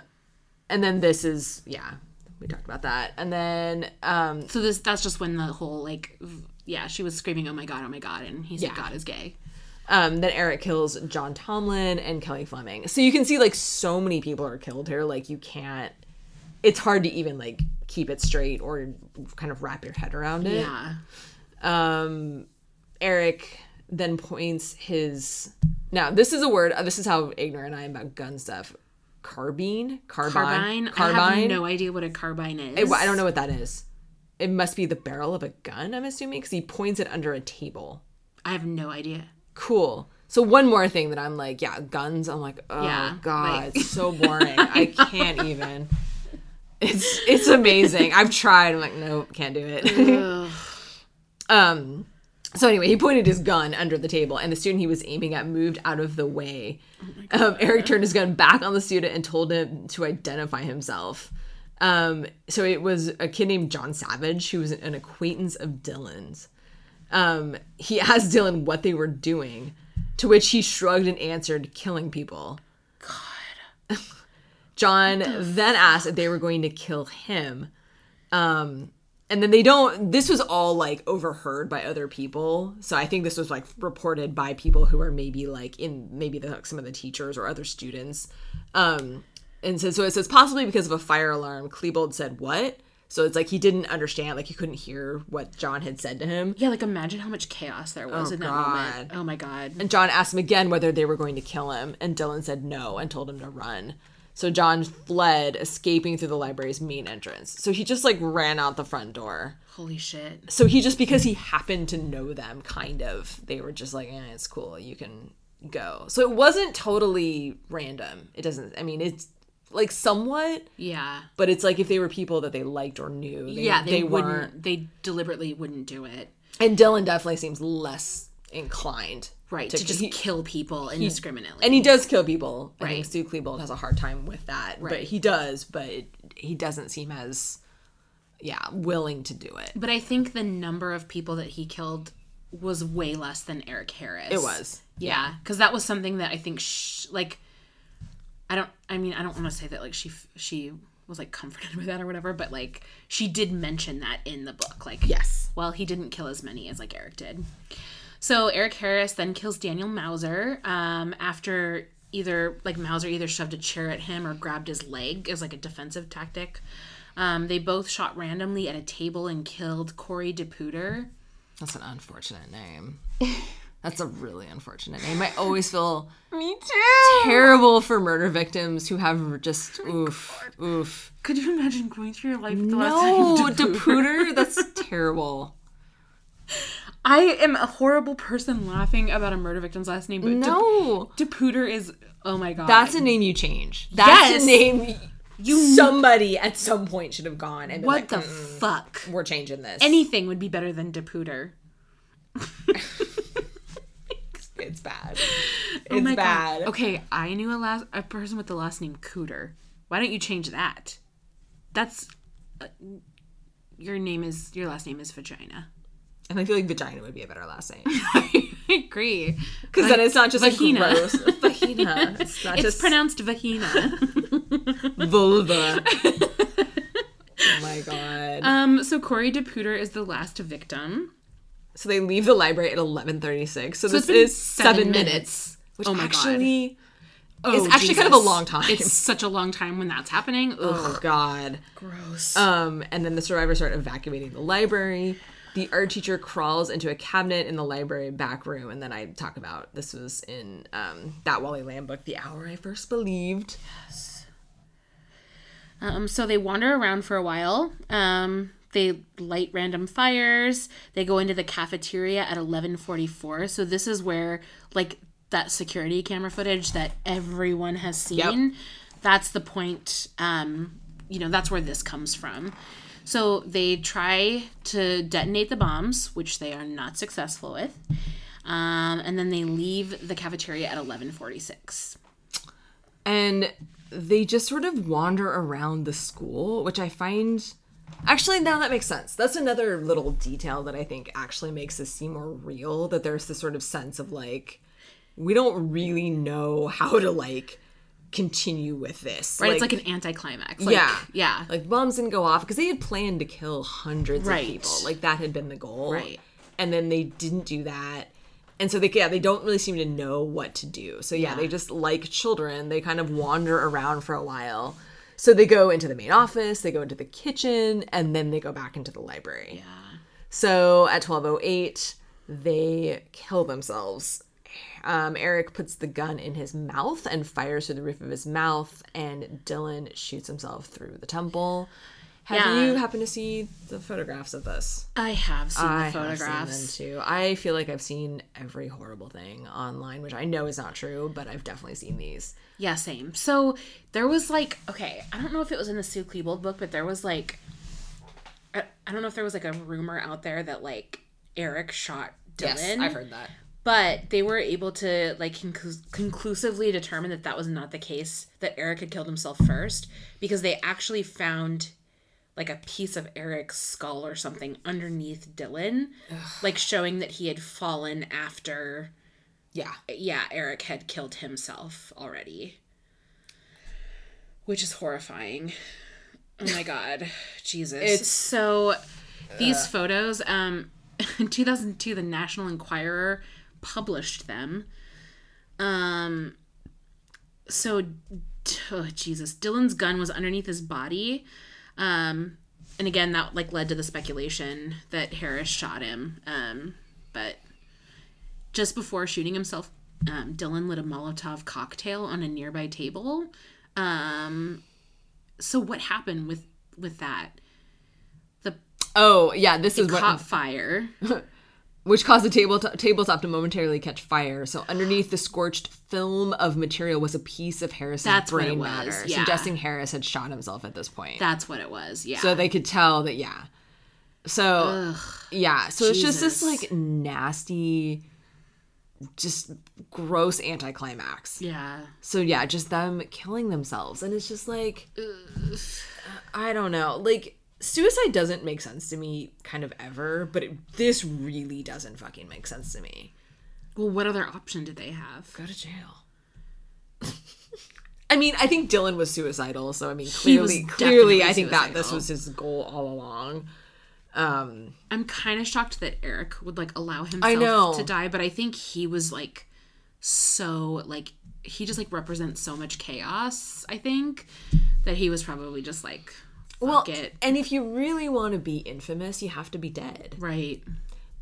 and then this is yeah, we talked about that. And then um, So this that's just when the whole like yeah, she was screaming oh my god, oh my god and he said Yeah. god is gay. um, then Eric kills John Tomlin and Kelly Fleming. So you can see like so many people are killed here. Like you can't. It's hard to even like keep it straight or kind of wrap your head around it. Yeah. Um eric then points his now this is a word uh, this is how ignorant i am about gun stuff. Carbine? Carbine? Carbine. I have no idea what a carbine is. I, I don't know what that is. It must be the barrel of a gun i'm assuming because he points it under a table. I have no idea. cool. So one more thing that i'm like yeah guns i'm like oh Yeah, god like- <laughs> it's so boring. I can't even. It's it's amazing. I've tried. I'm like nope can't do it. <laughs> Um. So anyway, he pointed his gun under the table, and the student he was aiming at moved out of the way. um, Eric turned his gun back on the student and told him to identify himself. Um, so it was a kid named John Savage who was an acquaintance of Dylan's. Um, he asked Dylan what they were doing, to which he shrugged and answered, "Killing people." God. <laughs> John then asked if they were going to kill him. Um, and then they don't this was all like overheard by other people so i think this was like reported by people who are maybe like in maybe the, like some of the teachers or other students um and so, so it says possibly because of a fire alarm klebold said what so it's like he didn't understand like he couldn't hear what john had said to him Yeah, like imagine how much chaos there was Oh, in that God. moment. Oh my god. and john asked him again whether they were going to kill him and dylan said no and told him to run so john fled escaping through the library's main entrance so he just like ran out the front door Holy shit. so he just because he happened to know them kind of they were just like eh, it's cool you can go so it wasn't totally random it doesn't i mean it's like somewhat Yeah. but it's like if they were people that they liked or knew they, yeah, they, wouldn't weren't they deliberately wouldn't do it. and dylan definitely seems less inclined Right. To, just he- kill people indiscriminately. and he does kill people i Right. think sue klebold has a hard time with that but Right. he does but he doesn't seem as yeah willing to do it but I think the number of people that he killed was way less than Eric Harris. it was Yeah, because that was something that I think, sh- like, I don't. I mean, I don't want to say that like she she was like comforted <laughs> with that or whatever, but like she did mention that in the book. Like, yes well, he didn't kill as many as like Eric did. So Eric Harris then kills Daniel Mauser um, after either like Mauser either shoved a chair at him or grabbed his leg as like a defensive tactic. Um, they both shot randomly at a table and killed Corey DePooter. That's an unfortunate name. <laughs> That's a really unfortunate name. I always feel <laughs> Me too. terrible for murder victims who have just oof, oof. Could you imagine going through your life with the No, last name DePooter, <laughs> that's terrible. I am a horrible person laughing about a murder victim's last name, but No, De- DePooter is oh my god. that's a name you change. That's Yes. a name you somebody at some point should have gone and what like, the "Mm, fuck. we're changing this. Anything would be better than DePooter. <laughs> it's bad. It's Oh bad. god. Okay, I knew a last a person with the last name Cooter. Why don't you change that? That's uh, your name is your last name is vagina. And I feel like vagina would be a better last name <laughs> I agree. because then it's not just Vagina. like gross. Vagina. It's <laughs> not It's just pronounced vagina. <laughs> vulva. oh my god. um, so Corey DePooter is the last victim. So they leave the library at 11:36. So, it's this is seven 7 minutes. minutes, which Oh my God. actually Oh, It's actually kind of a long time. It's such a long time when that's happening. Ugh, oh god. gross. Um and then the survivors start evacuating the library. The art teacher crawls into a cabinet in the library back room and then I talk about this was in um that Wally Lamb book The Hour I First Believed. Yes. Um, so they wander around for a while. Um, they light random fires. They go into the cafeteria at 11:44. So this is where like that security camera footage that everyone has seen. That's the point. Um, you know, that's where this comes from. So they try to detonate the bombs, which they are not successful with. Um, and then they leave the cafeteria at 11:46. and they just sort of wander around the school, which I find actually now that makes sense. That's another little detail that I think actually makes this seem more real. That there's this sort of sense of like we don't really know how to like continue with this. Right? it's like an anticlimax. Like, yeah, Yeah. Like bombs didn't go off because they had planned to kill hundreds Right. of people. Like that had been the goal. Right. And then they didn't do that. And so they yeah, they don't really seem to know what to do. So yeah, Yeah. they just like children, they kind of wander around for a while. So they go into the main office, they go into the kitchen, and then they go back into the library. Yeah. So at 1208, they kill themselves. Um, Eric puts the gun in his mouth and fires through the roof of his mouth, and Dylan shoots himself through the temple. Have Yeah. you happened to see the photographs of this? I have seen I the photographs. seen them too. I feel like I've seen every horrible thing online, which I know is not true, but I've definitely seen these. Yeah, same. So there was like, okay, I don't know if it was in the Sue Klebold book, but there was like, I, I don't know if there was like a rumor out there that like Eric shot Dylan. Yes, I've heard that. But they were able to like conclu- conclusively determine that that was not the case. That Eric had killed himself first because they actually found like a piece of Eric's skull or something underneath Dylan, like showing that he had fallen after Yeah. yeah, Eric had killed himself already. Which is horrifying. Oh my <laughs> god. Jesus. It's- so These photos, um, <laughs> in 2002, the National Enquirer published them. Um, so, oh, Jesus, Dylan's gun was underneath his body. Um, and again, that like led to the speculation that Harris shot him. Um, but just before shooting himself, um, Dylan lit a Molotov cocktail on a nearby table. Um, so what happened with with that? The Oh yeah, this is what caught fire. <laughs> which caused the table tabletop to momentarily catch fire. So underneath the scorched film of material was a piece of Harris's That's brain matter, yeah. suggesting Harris had shot himself at this point. That's what it was. Yeah. so they could tell that yeah. So yeah, so it's just this like nasty, just gross anticlimax. yeah. So yeah, just them killing themselves, and it's just like, I don't know, like suicide doesn't make sense to me, kind of ever, but it, this really doesn't fucking make sense to me. Well, what other option did they have? Go to jail. <laughs> I mean, I think Dylan was suicidal, so I mean, clearly, clearly, I think that this was his goal all along. Um, I'm kind of shocked that Eric would like allow himself to die, but I think he was like so like he just like represents so much chaos. I think that he was probably just like well, it, and if you really want to be infamous, you have to be dead. right?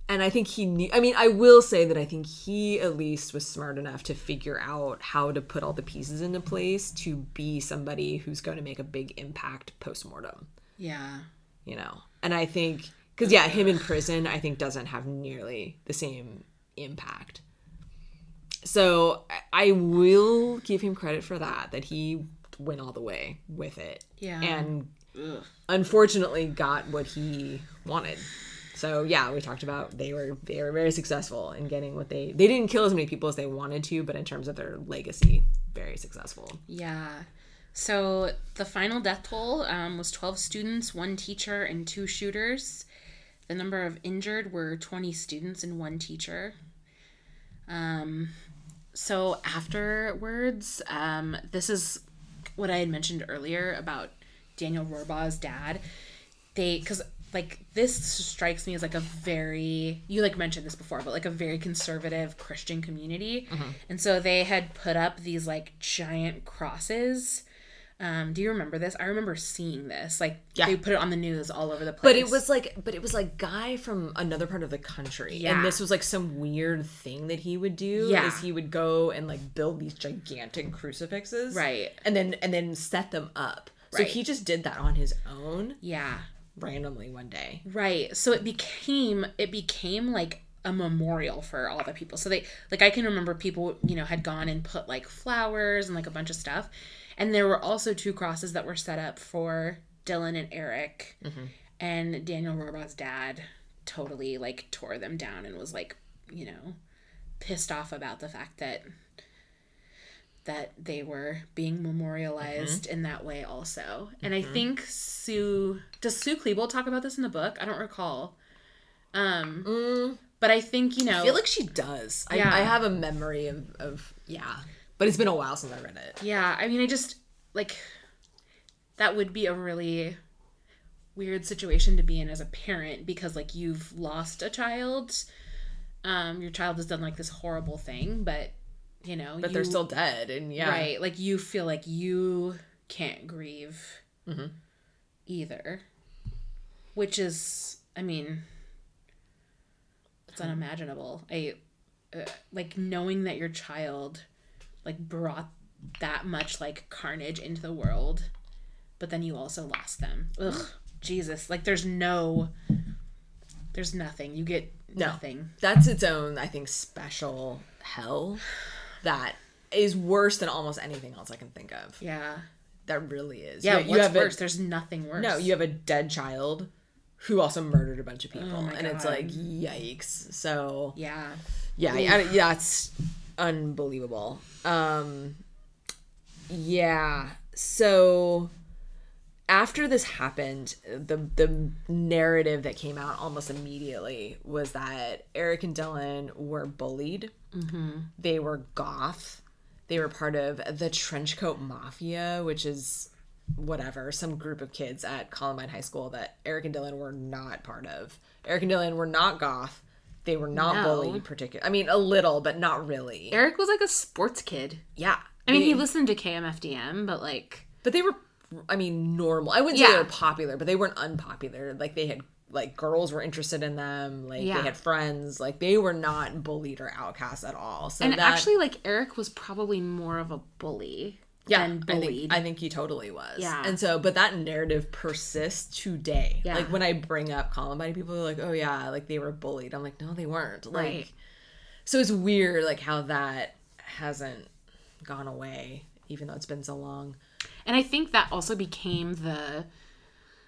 and I think he knew. I mean, I will say that I think he at least was smart enough to figure out how to put all the pieces into place to be somebody who's going to make a big impact post mortem. Yeah. You know, and I think because yeah, him in prison, I think doesn't have nearly the same impact. So I- I will give him credit for that. That he went all the way with it. Yeah. and unfortunately got what he wanted. So yeah, we talked about they were they were very successful in getting what they they didn't kill as many people as they wanted to, but in terms of their legacy, very successful. Yeah. So the final death toll um, was 12 students, one teacher, and two shooters. The number of injured were 20 students and one teacher. Um, so afterwards, um, this is what I had mentioned earlier about Daniel Rohrbough's dad. They, because like this strikes me as like a very you like mentioned this before but like a very conservative christian community and so they had put up these like giant crosses um do you remember this i remember seeing this like Yeah. they put it on the news all over the place But it was like but it was like guy from another part of the country. Yeah. And this was like some weird thing that he would do Yeah. is he would go and like build these gigantic crucifixes. Right. And then and then set them up. So he just did that on his own yeah randomly one day. Right. So it became it became like a memorial for all the people. So they like I can remember people, you know, had gone and put like flowers and like a bunch of stuff. And there were also two crosses that were set up for Dylan and Eric. Mm-hmm. And Daniel Rohrbough's dad totally like tore them down and was like, you know, pissed off about the fact that that they were being memorialized in that way also. And I think Sue does Sue Klebold talk about this in the book? I don't recall. Um but I think, you know I feel like she does. Yeah. I, I have a memory of, of yeah. But it's been a while since I read it. Yeah, I mean, I just like that would be a really weird situation to be in as a parent because like you've lost a child. Um, your child has done like this horrible thing, but you know, But you, they're still dead and yeah. right. Like you feel like you can't grieve either, which is, I mean, it's unimaginable. I uh, like knowing that your child like brought that much like carnage into the world, but then you also lost them. Ugh, Jesus! Like there's no, there's nothing. You get nothing. That's its own, I think, special hell that is worse than almost anything else I can think of. Yeah. That really is. Yeah. you, you what's have worse? A, there's nothing worse. no, you have a dead child who also murdered a bunch of people, Oh and it's like yikes. So Yeah. yeah, yeah, yeah, it's unbelievable. Um, yeah. So after this happened, the the narrative that came out almost immediately was that Eric and Dylan were bullied. Mm-hmm. They were goth. They were part of the Trenchcoat Mafia, which is whatever, some group of kids at Columbine High School that Eric and Dylan were not part of. Eric and Dylan were not goth. They were not No. bullied particular. I mean, a little, but not really. Eric was like a sports kid. yeah. I mean, They- he listened to KMFDM, but like, but they were I mean, normal. I wouldn't say they were popular, but they weren't unpopular. Like they had like girls were interested in them, like Yeah. they had friends, like they were not bullied or outcast at all. So and that, actually, like Eric was probably more of a bully yeah, than I think, I think he totally was. Yeah. And so, but that narrative persists today. Yeah. Like when I bring up Columbine, people are like, "Oh yeah, like they were bullied." I'm like, "No, they weren't." Like, Right. so it's weird, like how that hasn't gone away, even though it's been so long. And I think that also became the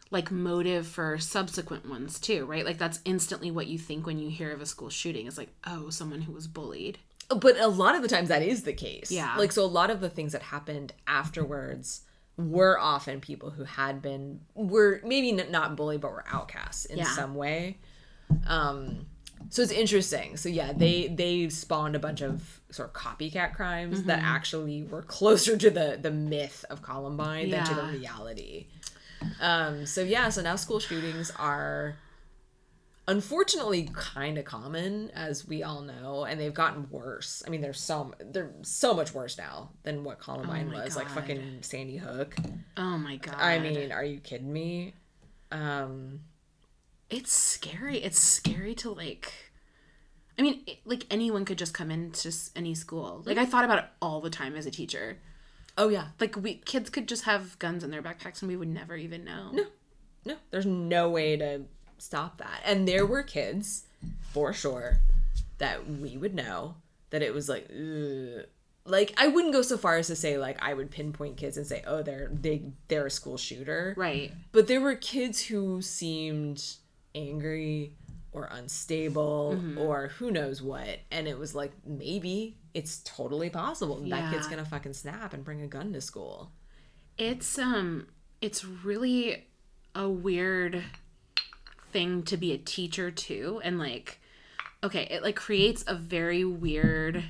like motive for subsequent ones too, right? Like that's instantly what you think when you hear of a school shooting. It's like, oh, someone who was bullied. But a lot of the times that is the case. Yeah. Like so a lot of the things that happened afterwards were often people who had been were maybe n- not bullied but were outcasts in Yeah. some way. Um so it's interesting. So yeah, they they spawned a bunch of sort of copycat crimes that Mm-hmm. actually were closer to the the myth of Columbine than to the reality. Um so yeah, so now school shootings are unfortunately kind of common as we all know and they've gotten worse i mean they're so they're so much worse now than what columbine Oh was like fucking sandy hook Oh my god. i mean are you kidding me um it's scary. It's scary to like I mean, it, like anyone could just come into any school. Like I thought about it all the time as a teacher. oh yeah Like we kids could just have guns in their backpacks and we would never even know. no no there's no way to stop that and there were kids for sure that we would know that it was like ugh. like i wouldn't go so far as to say like i would pinpoint kids and say oh they're they they're a school shooter Right. but there were kids who seemed angry or unstable Mm-hmm. or who knows what and it was like maybe it's totally possible that, that kid's Yeah. gonna fucking snap and bring a gun to school It's um it's really a weird thing to be a teacher too and like okay, it like creates a very weird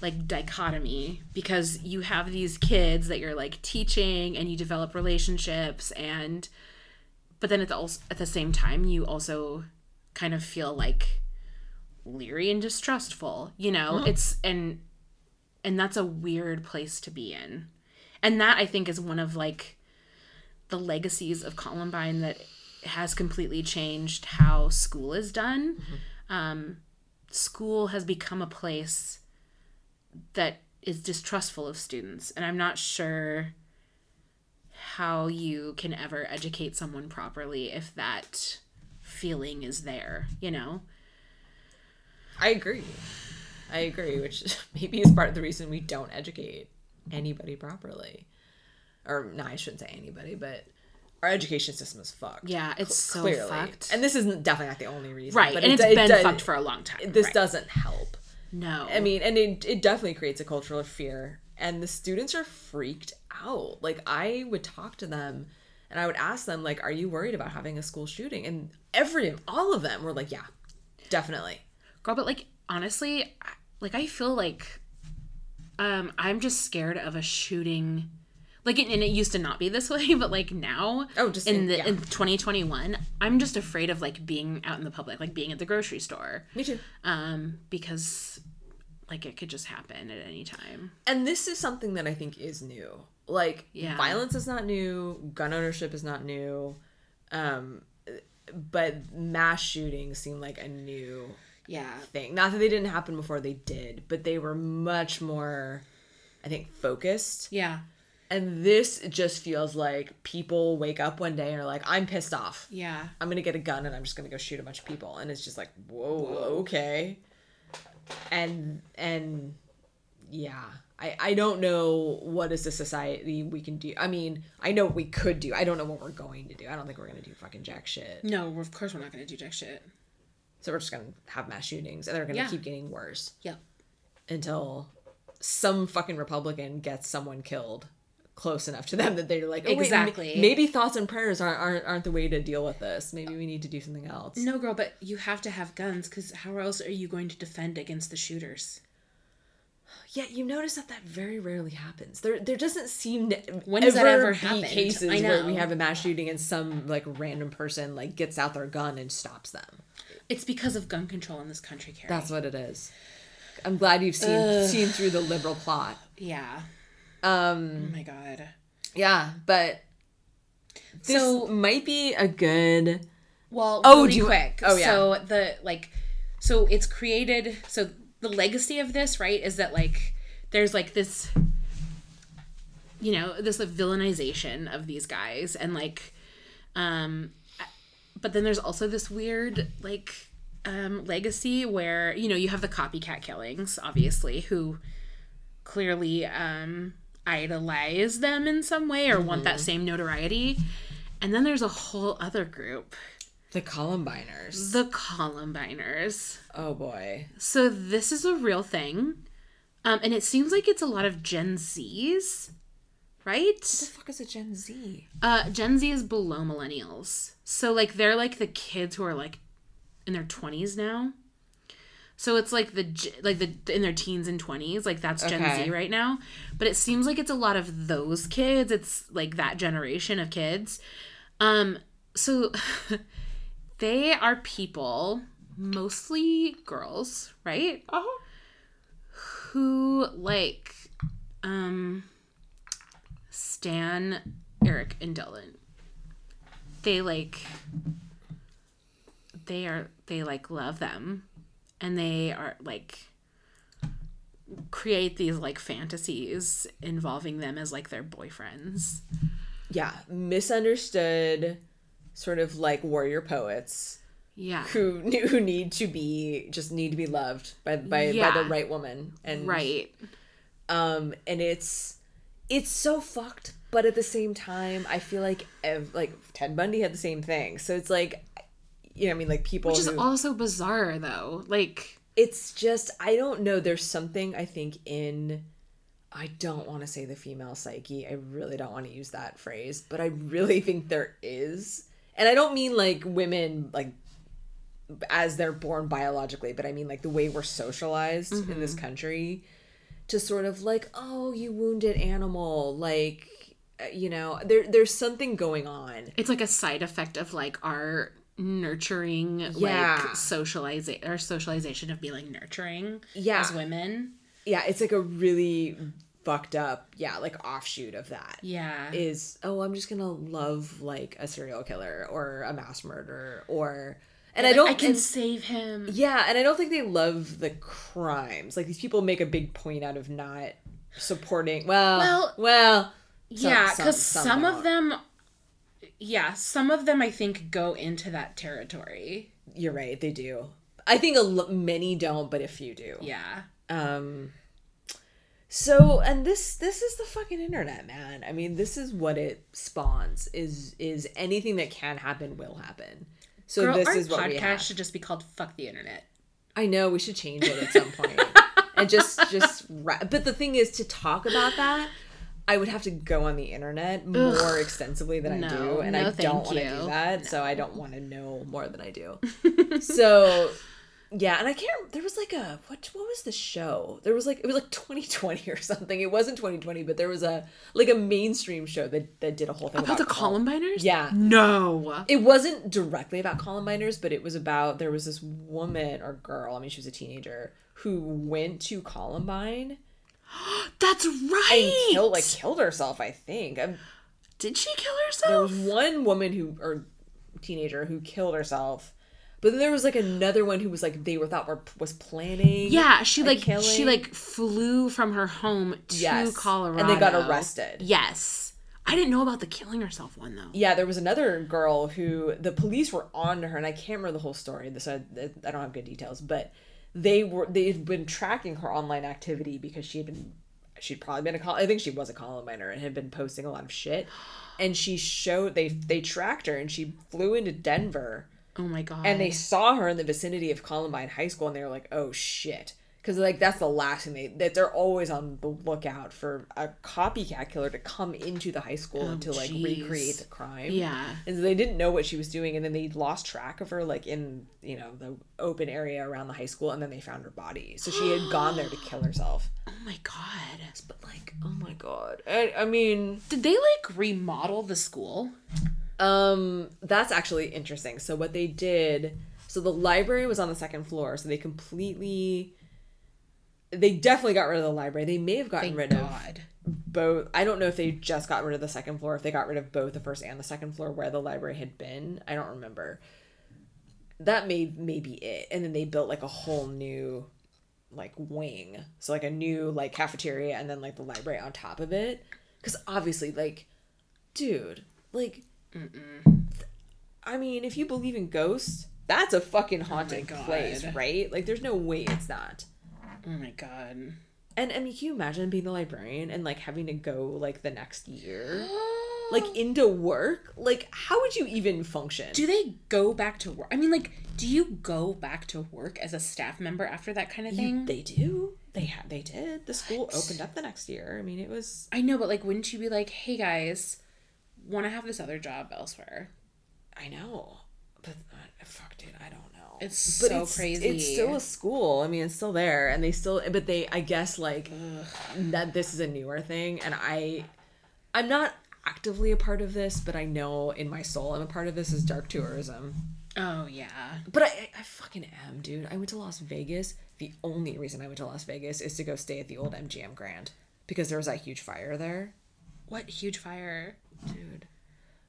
like dichotomy because you have these kids that you're like teaching and you develop relationships and but then at the also at the same time you also kind of feel like leery and distrustful, you know? It's and and that's a weird place to be in. And that i think is one of like the legacies of columbine that has completely changed how school is done. Um, school has become a place that is distrustful of students and i'm not sure how you can ever educate someone properly if that feeling is there you know? I agree. I agree which <laughs> maybe is part of the reason we don't educate anybody properly. Or no i shouldn't say anybody but our education system is fucked. Yeah it's so clearly. fucked. And this isn't definitely not the only reason right but and it it been does- fucked for a long time this right. doesn't help. No. I mean, and it, it definitely creates a cultural fear. And the students are freaked out. Like, I would talk to them and I would ask them, like, are you worried about having a school shooting? And every, all of them were like, yeah, definitely. girl but like honestly like i feel like um i'm just scared of a shooting like and it used to not be this <laughs> way but like now Oh, just in in- the yeah. in 2021 i'm just afraid of like being out in the public like being at the grocery store Me too. um because like it could just happen at any time And this is something that I think is new. Like, Yeah. violence is not new, gun ownership is not new. Um, but mass shootings seem like a new yeah thing. Not that they didn't happen before, they did, but they were much more, I think, focused. yeah And this just feels like people wake up one day and are like, I'm pissed off. yeah I'm gonna get a gun and I'm just gonna go shoot a bunch of people. And it's just like, whoa, okay. And and yeah. I, I don't know what is a society we can do. I mean, I know we could do. I don't know what we're going to do. I don't think we're gonna do fucking jack shit. no of course we're not gonna do jack shit So we're just gonna have mass shootings and they're gonna Yeah. keep getting worse yep until some fucking Republican gets someone killed close enough to them that they're like, oh, Exactly. ma- maybe thoughts and prayers aren't, aren't aren't the way to deal with this. Maybe we need to do something else. no girl but you have to have guns because how else are you going to defend against the shooters Yet you notice that that very rarely happens. There, there doesn't seem to When that ever be happen? cases where we have a mass shooting and some like random person like gets out their gun and stops them. It's because of gun control in this country, Carrie. That's what it is. I'm glad you've seen seen through the liberal plot. yeah. Um, Oh my god. yeah, but this So- might be a good. Well, Oh, really do you- quick. oh, yeah. So the like, so it's created. So the legacy of this, right, is that like there's like this, you know, this like, villainization of these guys, and like, um, but then there's also this weird like um legacy where you know you have the copycat killings, obviously, who clearly um idolize them in some way or want Mm-hmm. that same notoriety. And then there's a whole other group The Columbiners. the Columbiners. oh boy. So this is a real thing. Um, and it seems like it's a lot of Gen Zs, right? What the fuck is a Gen Z? Uh, Gen Z is below millennials. So like they're like the kids who are like in their 20s now. So it's like the like the in their teens and 20s, like that's Gen Okay. Z right now. But it seems like it's a lot of those kids. It's like that generation of kids. Um so <laughs> they are people, mostly girls, right? Uh-huh. Who like um Stan, Eric, and Dylan. They like they are they like love them and they are like create these like fantasies involving them as like their boyfriends. Yeah, misunderstood, sort of like warrior poets Yeah. who who need to be just need to be loved by by, by the right woman. And Right. um and it's it's so fucked but at the same time i feel like ev- like ted bundy had the same thing. So it's like you know i mean? Like people Which is who, also bizarre though. Like it's just i don't know. There's something i think in i don't want to say the female psyche. I really don't want to use that phrase but i really <laughs> think there is and i don't mean like women like as they're born biologically but i mean like the way we're socialized in this country to sort of like oh you wounded animal like uh, you know there there's something going on it's like a side effect of like our nurturing Yeah. like socialization our socialization of being like nurturing Yeah. as women. yeah it's like a really fucked up yeah like offshoot of that Yeah. is oh i'm just gonna love like a serial killer or a mass murderer or and i don't I can and- save him. yeah and i don't think they love the crimes like these people make a big point out of not supporting well Well, well some- yeah, because some some, don't. of them, yeah, some of them I think go into that territory. you're right they do i think a l- many don't but a few do Yeah. um so and this this is the fucking internet man. I mean this is what it spawns is is anything that can happen will happen. So Girl, this our is what podcast we have. should just be called "Fuck the Internet." i know we should change it at some point. <laughs> and just just ra- but the thing is to talk about that i would have to go on the internet more extensively than i do and no, i don't want to do that so i don't want to know more than i do. <laughs> So yeah and i can't there was like a what what was the show there was like it was like <laughs> 2020 or something it wasn't 2020 but there was a like a mainstream show that that did a whole thing About the Col- Columbiners? yeah No. it wasn't directly about Columbiners, but it was about there was this woman or girl, I mean she was a teenager, who went to Columbine <gasps> That's and right. killed like killed herself, I think. Um, Did she kill herself? there was one woman who or teenager who killed herself. But then there was like another one who was like they were thought were was planning. Yeah, she like she like flew from her home to Yes, Colorado, and they got arrested. Yes, I didn't know about the killing herself one though. Yeah, there was another girl who the police were on to her, and I can't remember the whole story. This I, I don't have good details, but they were they'd been tracking her online activity because she had been she'd probably been a col- I think she was a Columbiner and had been posting a lot of shit, and she showed they they tracked her and she flew into Denver Oh my god. and they saw her in the vicinity of Columbine High School and they were like, oh shit. because like that's the last thing they that they're always on the lookout for a copycat killer to come into the high school oh, and to like Oh, jeez. recreate the crime. Yeah. and so they didn't know what she was doing, and then they lost track of her like in you know the open area around the high school, and then they found her body. So she had gone there to kill herself. <gasps> Oh my god. But like, oh my god, I, I mean, Did they like remodel the school? Um, that's actually interesting. So what they did, so the library was on the second floor, so they completely they definitely got rid of the library. They may have gotten Thank rid of both. I don't know if they just got rid of the second floor, if they got rid of both the first and the second floor where the library had been. I don't remember. That may may be it. And then they built like a whole new like wing. So like a new like cafeteria and then like the library on top of it. Cause obviously like dude, like I mean, if you believe in ghosts, that's a fucking oh haunted God. place, right? Like there's no way it's not. Oh my god. And I mean, can you imagine being the librarian and like having to go like the next year, <gasps> like into work? Like, how would you even function? Do they go back to work? I mean, like, do you go back to work as a staff member after that kind of thing? they do. They had. They did. The school opened up the next year. I mean, it was. I know, but like, wouldn't you be like, hey guys, want to have this other job elsewhere? I know, but uh, fuck, dude, I don't know. It's but so it's, crazy. It's still a school. I mean, it's still there, and they still. But they, I guess, like that. This is a newer thing, and I, I'm not actively a part of this, but I know in my soul I'm a part of this. Is dark tourism. Oh yeah. But I, I fucking am, dude. I went to Las Vegas. The only reason I went to Las Vegas is to go stay at the old MGM Grand because there was that huge fire there, What huge fire? Dude.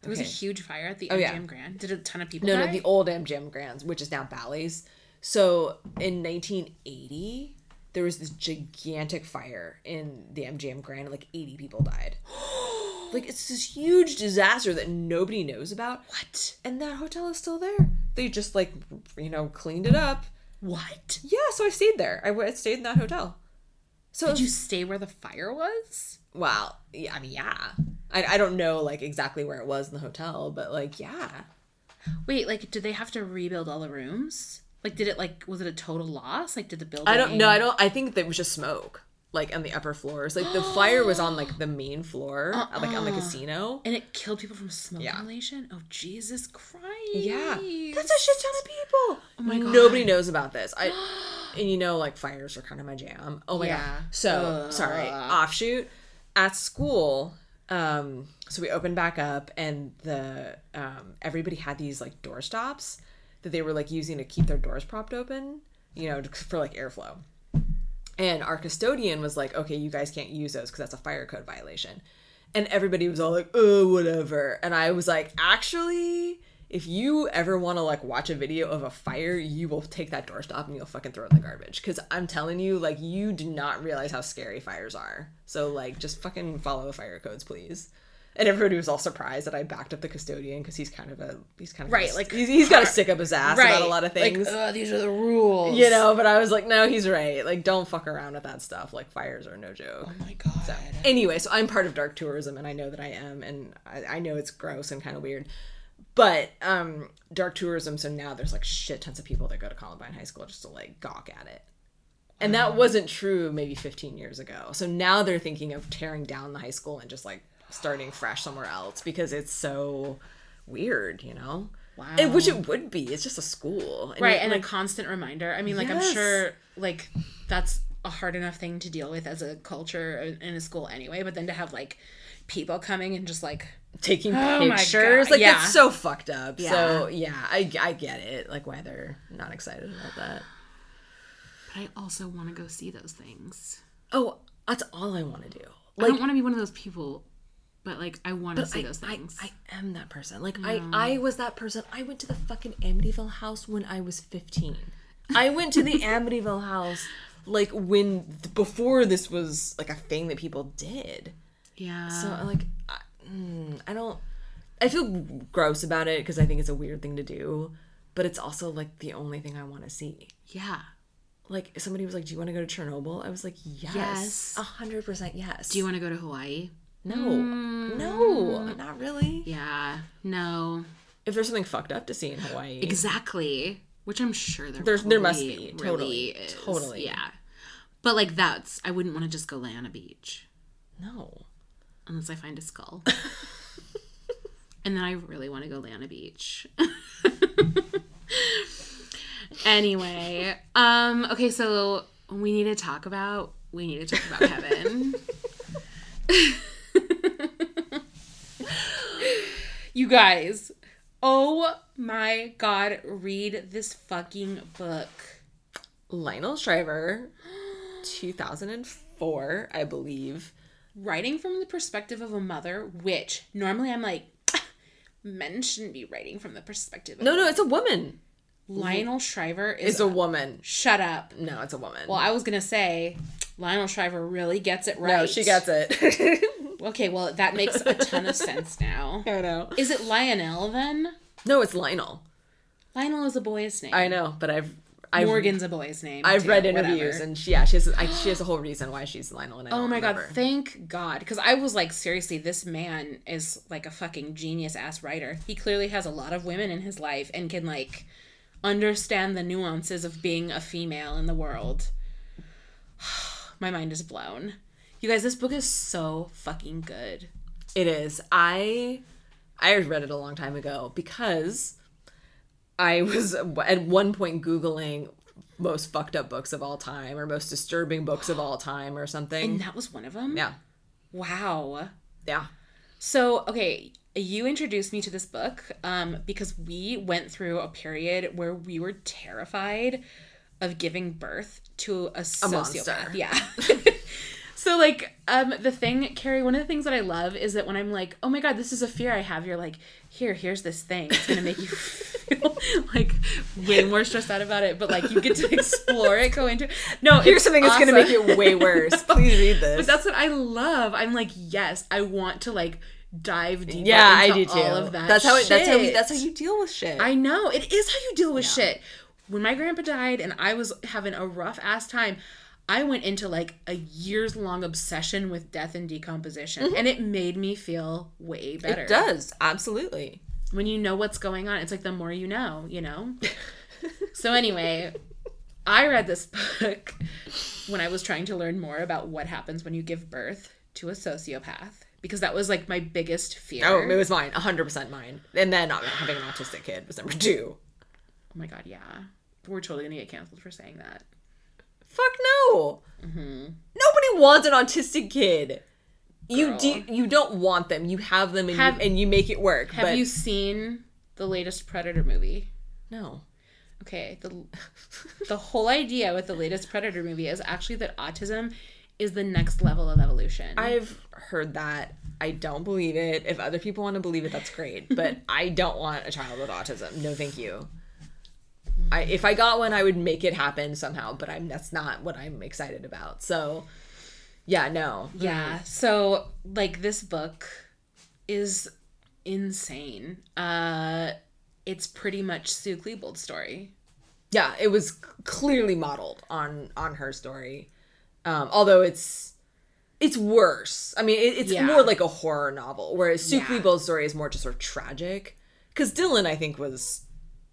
There was a huge fire at the Oh, MGM yeah. Grand. Did a ton of people No, die? no, the old MGM Grands, which is now Bally's. So in 1980, there was this gigantic fire in the MGM Grand. Like 80 people died. <gasps> like it's this huge disaster that nobody knows about. what? And that hotel is still there. They just like you know cleaned it up. What? Yeah, so I stayed there. I stayed in that hotel. So Did you stay where the fire was? Wow. Yeah, I mean, yeah. I, I don't know like exactly where it was in the hotel, but like, yeah. Wait, like, did they have to rebuild all the rooms? Like, did it like was it a total loss? Like, did the building? I don't know. I don't. I think that it was just smoke, like on the upper floors. Like the fire was on like the main floor, uh, like on the uh-uh. casino. And it killed people from smoke Yeah. inhalation. Oh Jesus Christ! Yeah, that's a shit ton of people. Oh my God. Nobody knows about this. I <gasps> <gasps> <gasps> and you know, like fires are kind of my jam. Oh my Yeah. god. So sorry. Offshoot at school. Um, so we opened back up, and the um, everybody had these like door stops that they were like using to keep their doors propped open. You know, for like airflow. And our custodian was like, okay, you guys can't use those because that's a fire code violation. And everybody was all like, oh, whatever. And I was like, actually, if you ever want to like watch a video of a fire, you will take that doorstop and you'll fucking throw it in the garbage. Because I'm telling you, like, you do not realize how scary fires are. So, like, just fucking follow the fire codes, please. And everybody was all surprised that I backed up the custodian because he's kind of a he's kind of Right, a- like, he's, he's got to stick up his ass about a lot of things Ugh, these are the rules. you know but i was like no he's right like don't fuck around with that stuff like fires are no joke Oh my God. So anyway so i'm part of dark tourism and i know that i am and i, I know it's gross and kind of weird but um dark tourism so now there's like shit tons of people that go to columbine high school just to like gawk at it and that wasn't true maybe 15 years ago so now they're thinking of tearing down the high school and just like starting fresh somewhere else because it's so weird you know Wow. and which it would be it's just a school and right, it, and like, a constant reminder. I mean, like I'm sure, like that's a hard enough thing to deal with as a culture in a school anyway. But then to have like people coming and just like taking Oh pictures. Like yeah. it's so fucked up. So yeah, I I get it. Like why they're not excited about that. But I also want to go see those things. Oh, that's all I want to do. I don't want to be one of those people, but like I want to see I, those things. I am that person. Like I I was that person. I went to the fucking Amityville house when I was 15. I went to the <laughs> Amityville house like when before this was like a thing that people did. yeah. So like I, mm, I don't I feel gross about it because I think it's a weird thing to do, but it's also like the only thing I want to see. yeah. like somebody was like, "Do you want to go to Chernobyl?" I was like, "Yes, a hundred percent yes." Do you want to go to Hawaii? No, no, not really. Yeah. No. If there's something fucked up to see in Hawaii, Exactly. Which I'm sure there There's- there must be. Totally. really. Totally. Yeah. But like that's I wouldn't want to just go lay on a beach No. Unless I find a skull. <laughs> and then I really want to go lay on a beach. anyway, um okay, so we need to talk about we need to talk about Kevin. you guys, oh my god, read this fucking book. Lionel Shriver, <gasps> 2004, I believe. Writing from the perspective of a mother, which normally I'm like, ah, men shouldn't be writing from the perspective of No, no, it's a woman. Lionel Shriver is It's a woman. shut up. No, it's a woman. Well, I was gonna say Lionel Shriver really gets it right. no, she gets it. <laughs> Okay, well that makes a ton of sense now. <laughs> I know. Is it Lionel then? No, it's Lionel. Lionel is a boy's name. I know, but I've I've Morgan's a boy's name. I've too, read whatever. interviews and she yeah she has I, she has a whole reason why she's Lionel and I Oh my god, thank God. Because I was like, seriously, this man is like a fucking genius ass writer. He clearly has a lot of women in his life and can like understand the nuances of being a female in the world. <sighs> my mind is blown. You guys, this book is so fucking good. It is. I I read it a long time ago because I was at one point googling most fucked up books of all time or most disturbing books of all time or something. And that was one of them? Yeah. Wow. Yeah. So, okay, you introduced me to this book um, because we went through a period where we were terrified of giving birth to a, sociopath. monster. Yeah. <laughs> <laughs> so, like, um, the thing, Carrie, one of the things that I love is that when I'm like, oh my God, this is a fear I have, you're like, here, here's this thing. It's going to make you feel <laughs> like way more stressed out about it, but like you get to explore it, go into it. No, Here's something that's going to make it way worse. <laughs> Please read this. But that's what I love. I'm like, yes, I want to like dive deeper. yeah, I into do too. All of that. that's how it, that's how we, that's how you deal with shit. I know it is how you deal with shit. When my grandpa died and I was having a rough ass time, I went into like a years long obsession with death and decomposition, and it made me feel way better. Mm-hmm. it does. Absolutely. when you know what's going on. It's like the more you know, you know. <laughs> so anyway, I read this book when I was trying to learn more about what happens when you give birth to a sociopath because that was like my biggest fear. Oh, it was mine. 100% mine. And then having an autistic kid was number 2. Oh my god, yeah. We're totally gonna get canceled for saying that. Fuck no. Mm-hmm. Nobody wants an autistic kid. You do, you don't want them. You have them and, Have- you, and you make it work. Have but you seen the latest Predator movie? no. Okay, the the whole idea with the latest Predator movie is actually that autism is the next level of evolution. I've heard that. I don't believe it. If other people want to believe it, that's great. But <laughs> I don't want a child with autism. No, thank you. I, if I got one, I would make it happen somehow. But I'm that's not what I'm excited about. So, yeah, no. Yeah. So like this book is insane. Uh it's pretty much Sue Klebold's story. yeah it was clearly modeled on on her story um although it's it's worse i mean it, it's Yeah. more like a horror novel whereas sue Yeah. Klebold's story is more just sort of tragic because dylan i think was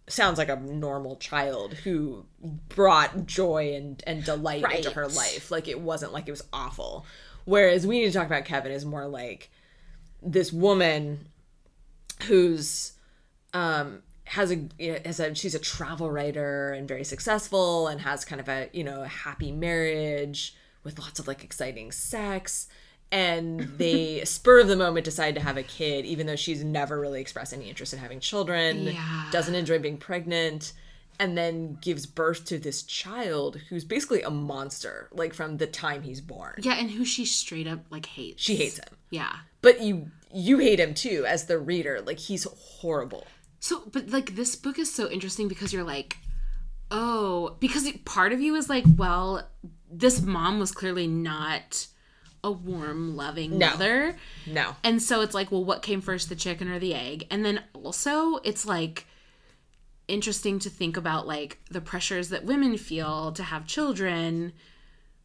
sounds like a normal child who brought joy and and delight into her life. Like it wasn't like it was awful. Whereas we need to talk about kevin is more like this woman who's um has a you know, has a she's a travel writer and very successful and has kind of a you know a happy marriage with lots of like exciting sex and they spur of the moment decide to have a kid even though she's never really expressed any interest in having children Yeah. doesn't enjoy being pregnant and then gives birth to this child who's basically a monster like from the time he's born Yeah, and who she straight up like hates. she hates him Yeah. but you you hate him too as the reader like he's horrible So, but like this book is so interesting because you're like, oh, because part of you is like, well, this mom was clearly not a warm, loving No. mother. no. And so it's like, well, what came first, the chicken or the egg? And then also, it's like interesting to think about like the pressures that women feel to have children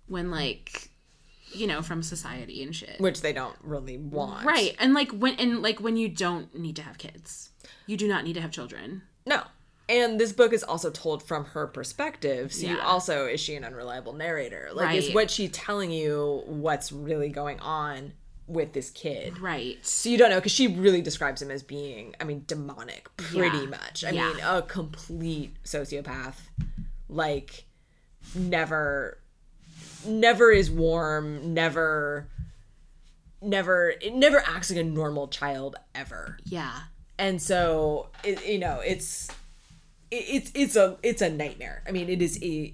when like you know from society and shit. Which they don't really want. Right. And like when and like when you don't need to have kids. You do not need to have children. No and this book is also told from her perspective. So you also is she an unreliable narrator? Like is what she telling you what's really going on with this kid? Right. So you don't know because she really describes him as being, I mean, demonic, pretty Yeah. much. I Yeah. mean, a complete sociopath. Like, never, never is warm. Never, never, it never acts like a normal child ever. Yeah. And so, it, you know, it's, it, it's it's a it's a nightmare. I mean, it is a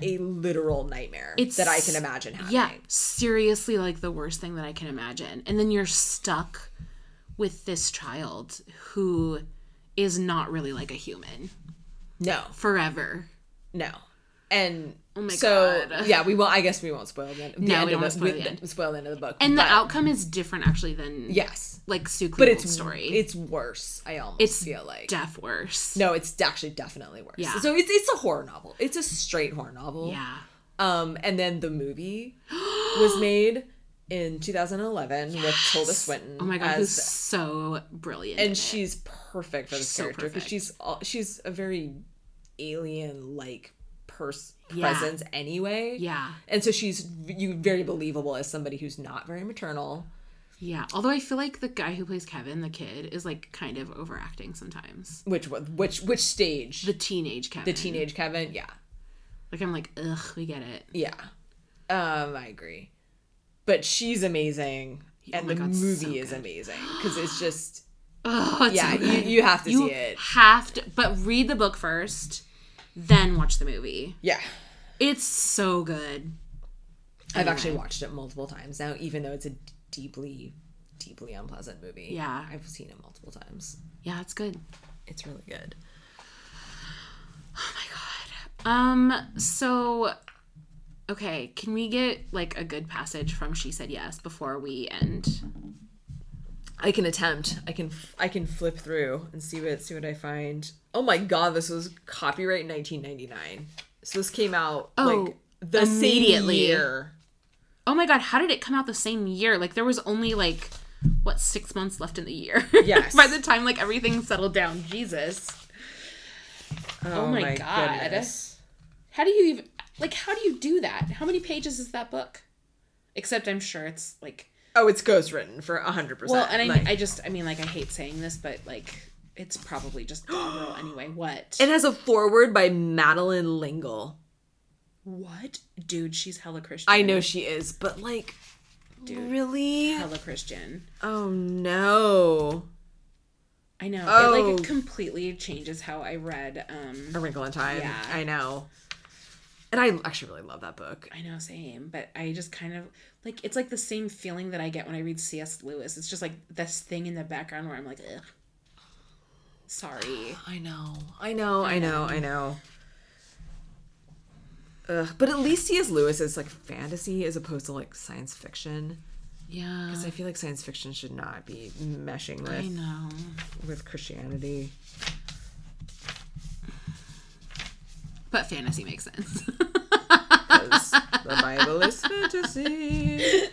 a literal nightmare It's that I can imagine happening. Yeah, seriously, like the worst thing that I can imagine. And then you're stuck with this child who is not really like a human No, forever. No. And Oh my so God. yeah, we will. I guess we won't spoil the, the No, end of the, spoil the end. spoil the end of the book. And the outcome is different actually than yes, like Sue but it's story. It's worse. I almost it's feel like def worse. no, it's actually definitely worse. Yeah. So it's it's a horror novel. It's a straight horror novel. Yeah. Um, and then the movie <gasps> was made in 2011 with Tilda Swinton. Oh my god, who's so brilliant. and it. she's perfect for this She's character because perfect. she's all, she's a very alien like pers- Yeah. presence anyway. Yeah. And so she's you very believable as somebody who's not very maternal. Yeah. Although I feel like the guy who plays Kevin, the kid, is like kind of overacting sometimes. Which which which stage? The teenage Kevin. The teenage Kevin. Yeah, Like I'm like, ugh, we get it. yeah. Um, I agree. But she's amazing, and Oh the God, so movie is amazing because it's just <gasps> Oh, yeah. so You, you have to You see it. have to, but read the book first, then watch the movie. Yeah, It's so good. I've Anyway. actually watched it multiple times now, even though it's a deeply, deeply unpleasant movie. Yeah. I've seen it multiple times. Yeah, it's good. It's really good. Oh my god. Um, so okay, can we get like a good passage from She Said Yes before we end? I can attempt. I can. I can flip through and see what see what I find. Oh my god, this was copyright 1999. So this came out Oh, like the same year. Oh my god, how did it come out the same year? Like there was only like what six months left in the year. <laughs> Yes. By the time like everything settled down, Jesus. Oh, oh my God. goodness. How do you even like? How do you do that? How many pages is that book? Except I'm sure it's like Oh, it's ghostwritten for hundred percent. well, and I I just I mean like I hate saying this, but like it's probably just doggerel <gasps> anyway. What? it has a foreword by Madeleine L'Engle. what, dude? She's hella Christian. I know she is, but like, Dude, really? hella Christian. Oh no. I know. It Oh. like completely changes how I read. Um, A Wrinkle in Time. Yeah. I know. And I actually really love that book. I know, same. But I just kind of like it's like the same feeling that I get when I read C.S. Lewis. It's just like this thing in the background where I'm like, ugh. Sorry. I know. I know. I know. I know. Ugh, but at least C.S. Lewis is like fantasy as opposed to like science fiction. Yeah. Because I feel like science fiction should not be meshing with I know. with Christianity. But fantasy makes sense. <laughs> Because the Bible is <laughs> fantasy.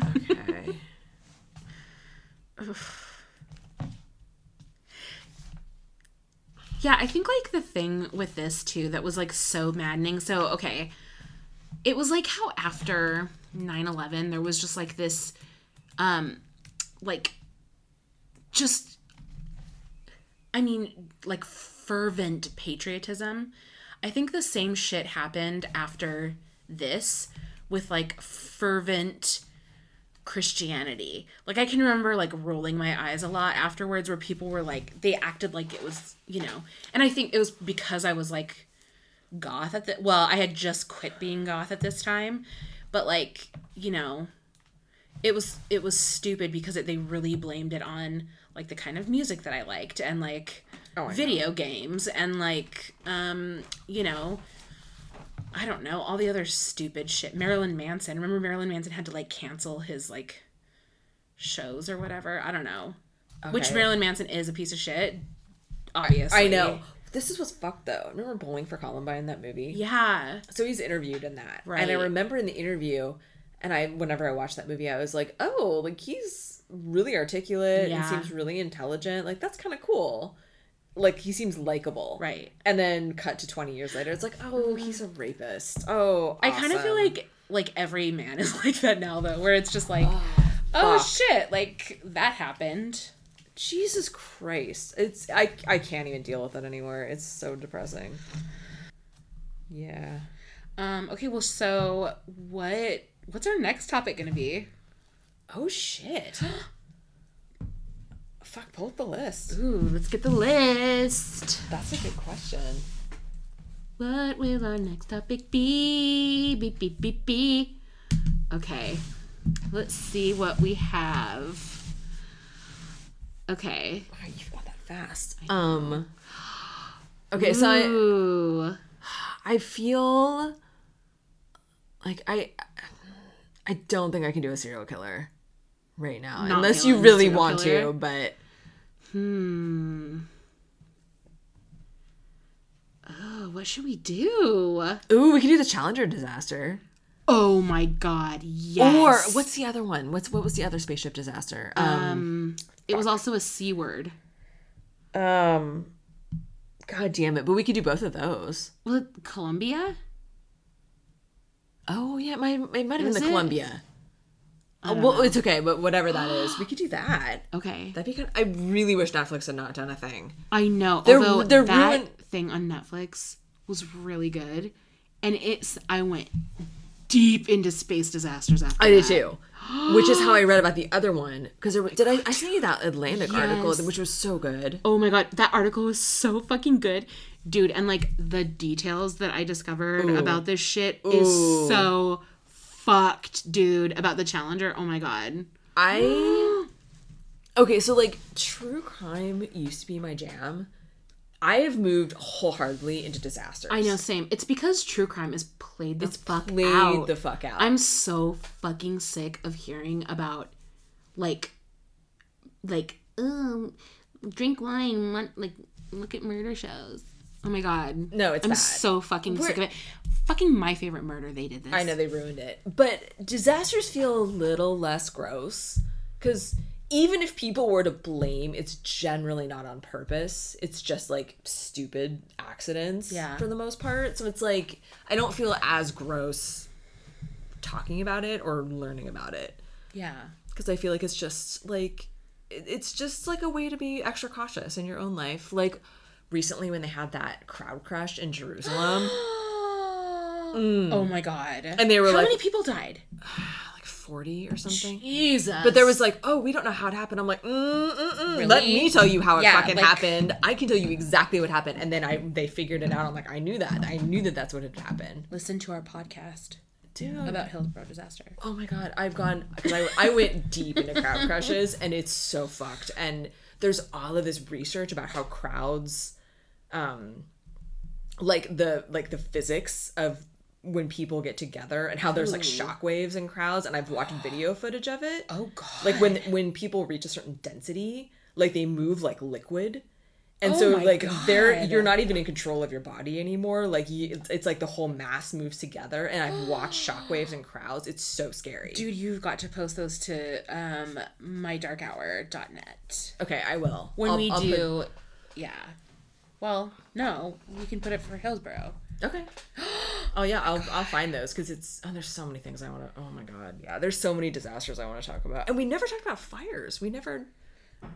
Okay. Yeah, I think like the thing with this too that was like so maddening. So, okay. It was like how after 9/11 there was just like this um like just I mean like fervent patriotism. I think the same shit happened after this with like fervent Christianity. Like I can remember like rolling my eyes a lot afterwards where people were like they acted like it was, you know. And I think it was because I was like goth at the well, I had just quit being goth at this time, but like, you know, it was it was stupid because it, they really blamed it on like the kind of music that I liked and like Oh, I know. video games and like um, you know, I don't know, all the other stupid shit. Marilyn Manson. Remember Marilyn Manson had to like cancel his like shows or whatever. I don't know. Which Marilyn Manson is a piece of shit. Obviously. I know. This is what's fucked though. Remember Bowling for Columbine that movie? Yeah. So he's interviewed in that. Right. And I remember in the interview, and I whenever I watched that movie, I was like, oh, like he's really articulate Yeah. and seems really intelligent. Like that's kind of cool. Like he seems likable. Right. And then cut to 20 years later, it's like, oh, he's a rapist. Oh, I kind of feel like like every man <laughs> is like that now though, where it's just like, oh, fuck. shit, like that happened. Jesus Christ. It's I I can't even deal with it anymore. It's so depressing. Yeah. Um, okay, well, so what? What's our next topic gonna be? Oh shit. <gasps> Fuck, pull up the list. Ooh, let's get the list. That's a good question. What will our next topic be? Beep beep beep beep. Okay, let's see what we have. Okay. Oh, you've got that fast. Um. Okay, so I Ooh. I feel like I I don't think I can do a serial killer right now, Not unless you really want killer? to. But Hmm. Oh, what should we do? ooh, we could do the Challenger disaster. Oh my god, yes. Or what's the other one? What's what was the other spaceship disaster? Um, um it was also a C word. um, God damn it! But we could do both of those. Was it Columbia? Oh yeah, it might it might have Was been the it? Columbia. Oh, well, it's okay, but whatever that is, we could do <gasps> that. Okay. That'd be good. I really wish Netflix had not done a thing. I know. They're- although they're that ruin- thing on Netflix was really good. And it's I went deep into space disasters after I did that. too. <gasps> Which is how I read about the other one. Because did I? I sent you that Atlantic article, which was so good. Oh my god, that article was so fucking good. Dude, and like the details that I discovered about this shit is so fucked, dude, about the Challenger. Oh my god. I okay, so like true crime used to be my jam. I have moved wholeheartedly into disasters. I know, same. It's because true crime is played the fuck Played out. the fuck out. I'm so fucking sick of hearing about like like um drink wine want, like look at murder shows. Oh my god. No, it's I'm bad. so fucking sick of it. Fucking my favorite murder they did this. I know they ruined it. But disasters feel a little less gross because even if people were to blame, it's generally not on purpose. It's just like stupid accidents Yeah. for the most part. So it's like I don't feel as gross talking about it or learning about it Yeah. because I feel like it's just like it's just like a way to be extra cautious in your own life. Like recently when they had that crowd crush in Jerusalem, <gasps> Oh my god. and they were How like many people died? <sighs> like 40 or something. Jesus. But there was like, oh, we don't know how it happened. I'm like, mm, mm, mm. let me tell you how it Yeah, fucking like- happened. I can tell you exactly what happened. And then I they figured it out. I'm like, I knew that. I knew that that's what had happened. listen to our podcast Dude. about Hillsborough disaster. Oh my god, I've gone I, I went deep into crowd crushes and it's so fucked. And there's all of this research about how crowds, um, like the like the physics of when people get together and how there's like shockwaves in crowds. And I've watched <gasps> video footage of it. Oh god. like when when people reach a certain density like they move like liquid and Oh so like they're you're not even in control of your body anymore like you, it's, it's like the whole mass moves together and i've watched shockwaves in <gasps> crowds it's so scary Dude, you've got to post those to um mydarkhour.net. okay i will When I'll- we I'll put- do yeah. Well, no, we can put it for Hillsborough. okay. <gasps> Oh yeah i'll i'll find those because it's oh there's so many things i want to oh my god yeah there's so many disasters i want to talk about. And we never talked about fires. We never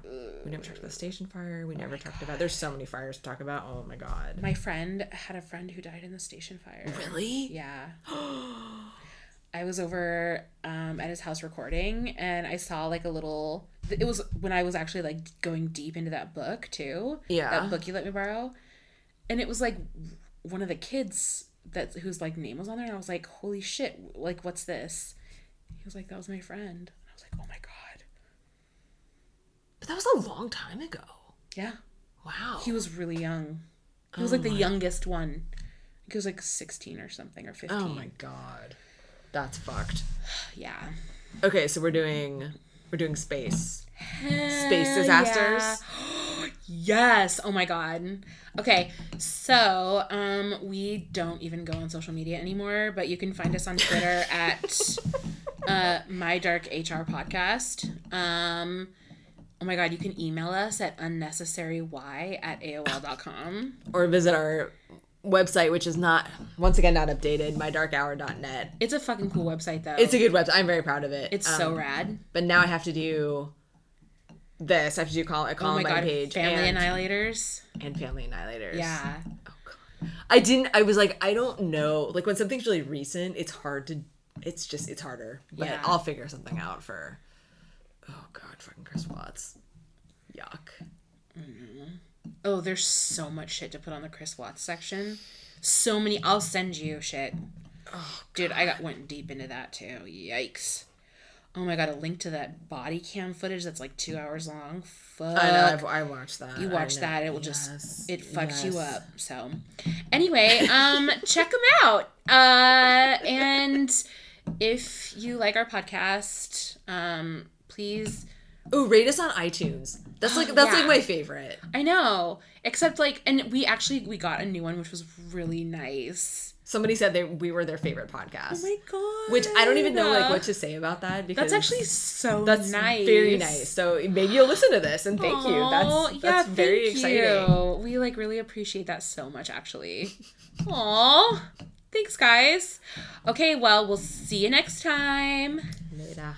we never talked about the station fire. We oh never talked about there's so many fires to talk about. Oh my god. My friend had a friend who died in the station fire. really? Yeah. <gasps> <gasps> I was over um, at his house recording and I saw like a little. It was when I was actually like going deep into that book too. Yeah. That book you let me borrow. And it was like one of the kids that whose like name was on there and I was like, holy shit, like what's this? He was like, that was my friend. And I was like, oh my God. but that was a long time ago Yeah. wow He was really young. He was like the youngest one. He was like 16 or something or 15. Oh my god. That's fucked. <sighs> Yeah. Okay, so we're doing we're doing space. Space disasters. <gasps> Yes. Oh my god. Okay. So, um we don't even go on social media anymore, but you can find us on Twitter <laughs> at uh, my dark HR podcast. Um, oh my god, you can email us at unnecessary.y at AOL.com. or visit our website, which is not once again not updated. Mydarkhour.net. It's a fucking cool website though. It's a good website. I'm very proud of it. it's Um, so rad. But now I have to do this. I have to do call a Oh my god, page Family and, Annihilators. and Family Annihilators. Yeah. I didn't. I was like, I don't know. Like when something's really recent, it's hard to. It's just it's harder. But Yeah. I'll figure something out for. Oh God, fucking Chris Watts. Oh, there's so much shit to put on the Chris Watts section. So many. I'll send you shit. Oh, dude, I got went deep into that too. Yikes. Oh my god, a link to that body cam footage that's like two hours long. Fuck. I know. I've, I watched that. you watch that, it will Yes, just it fucks you up. So, anyway, um, <laughs> check them out. Uh, and if you like our podcast, um, please Oh, rate us on iTunes. That's like <gasps> that's Yeah. like my favorite. I know. Except like and we actually we got a new one which was really nice. Somebody said they we were their favorite oh podcast. Oh my god. which I don't even know like what to say about that because That's actually so that's nice. very nice. So maybe you'll listen to this and thank you. Aw, That's that's very thank exciting. you. We like really appreciate that so much actually. Aw. Thanks guys. Okay, well we'll see you next time. Later.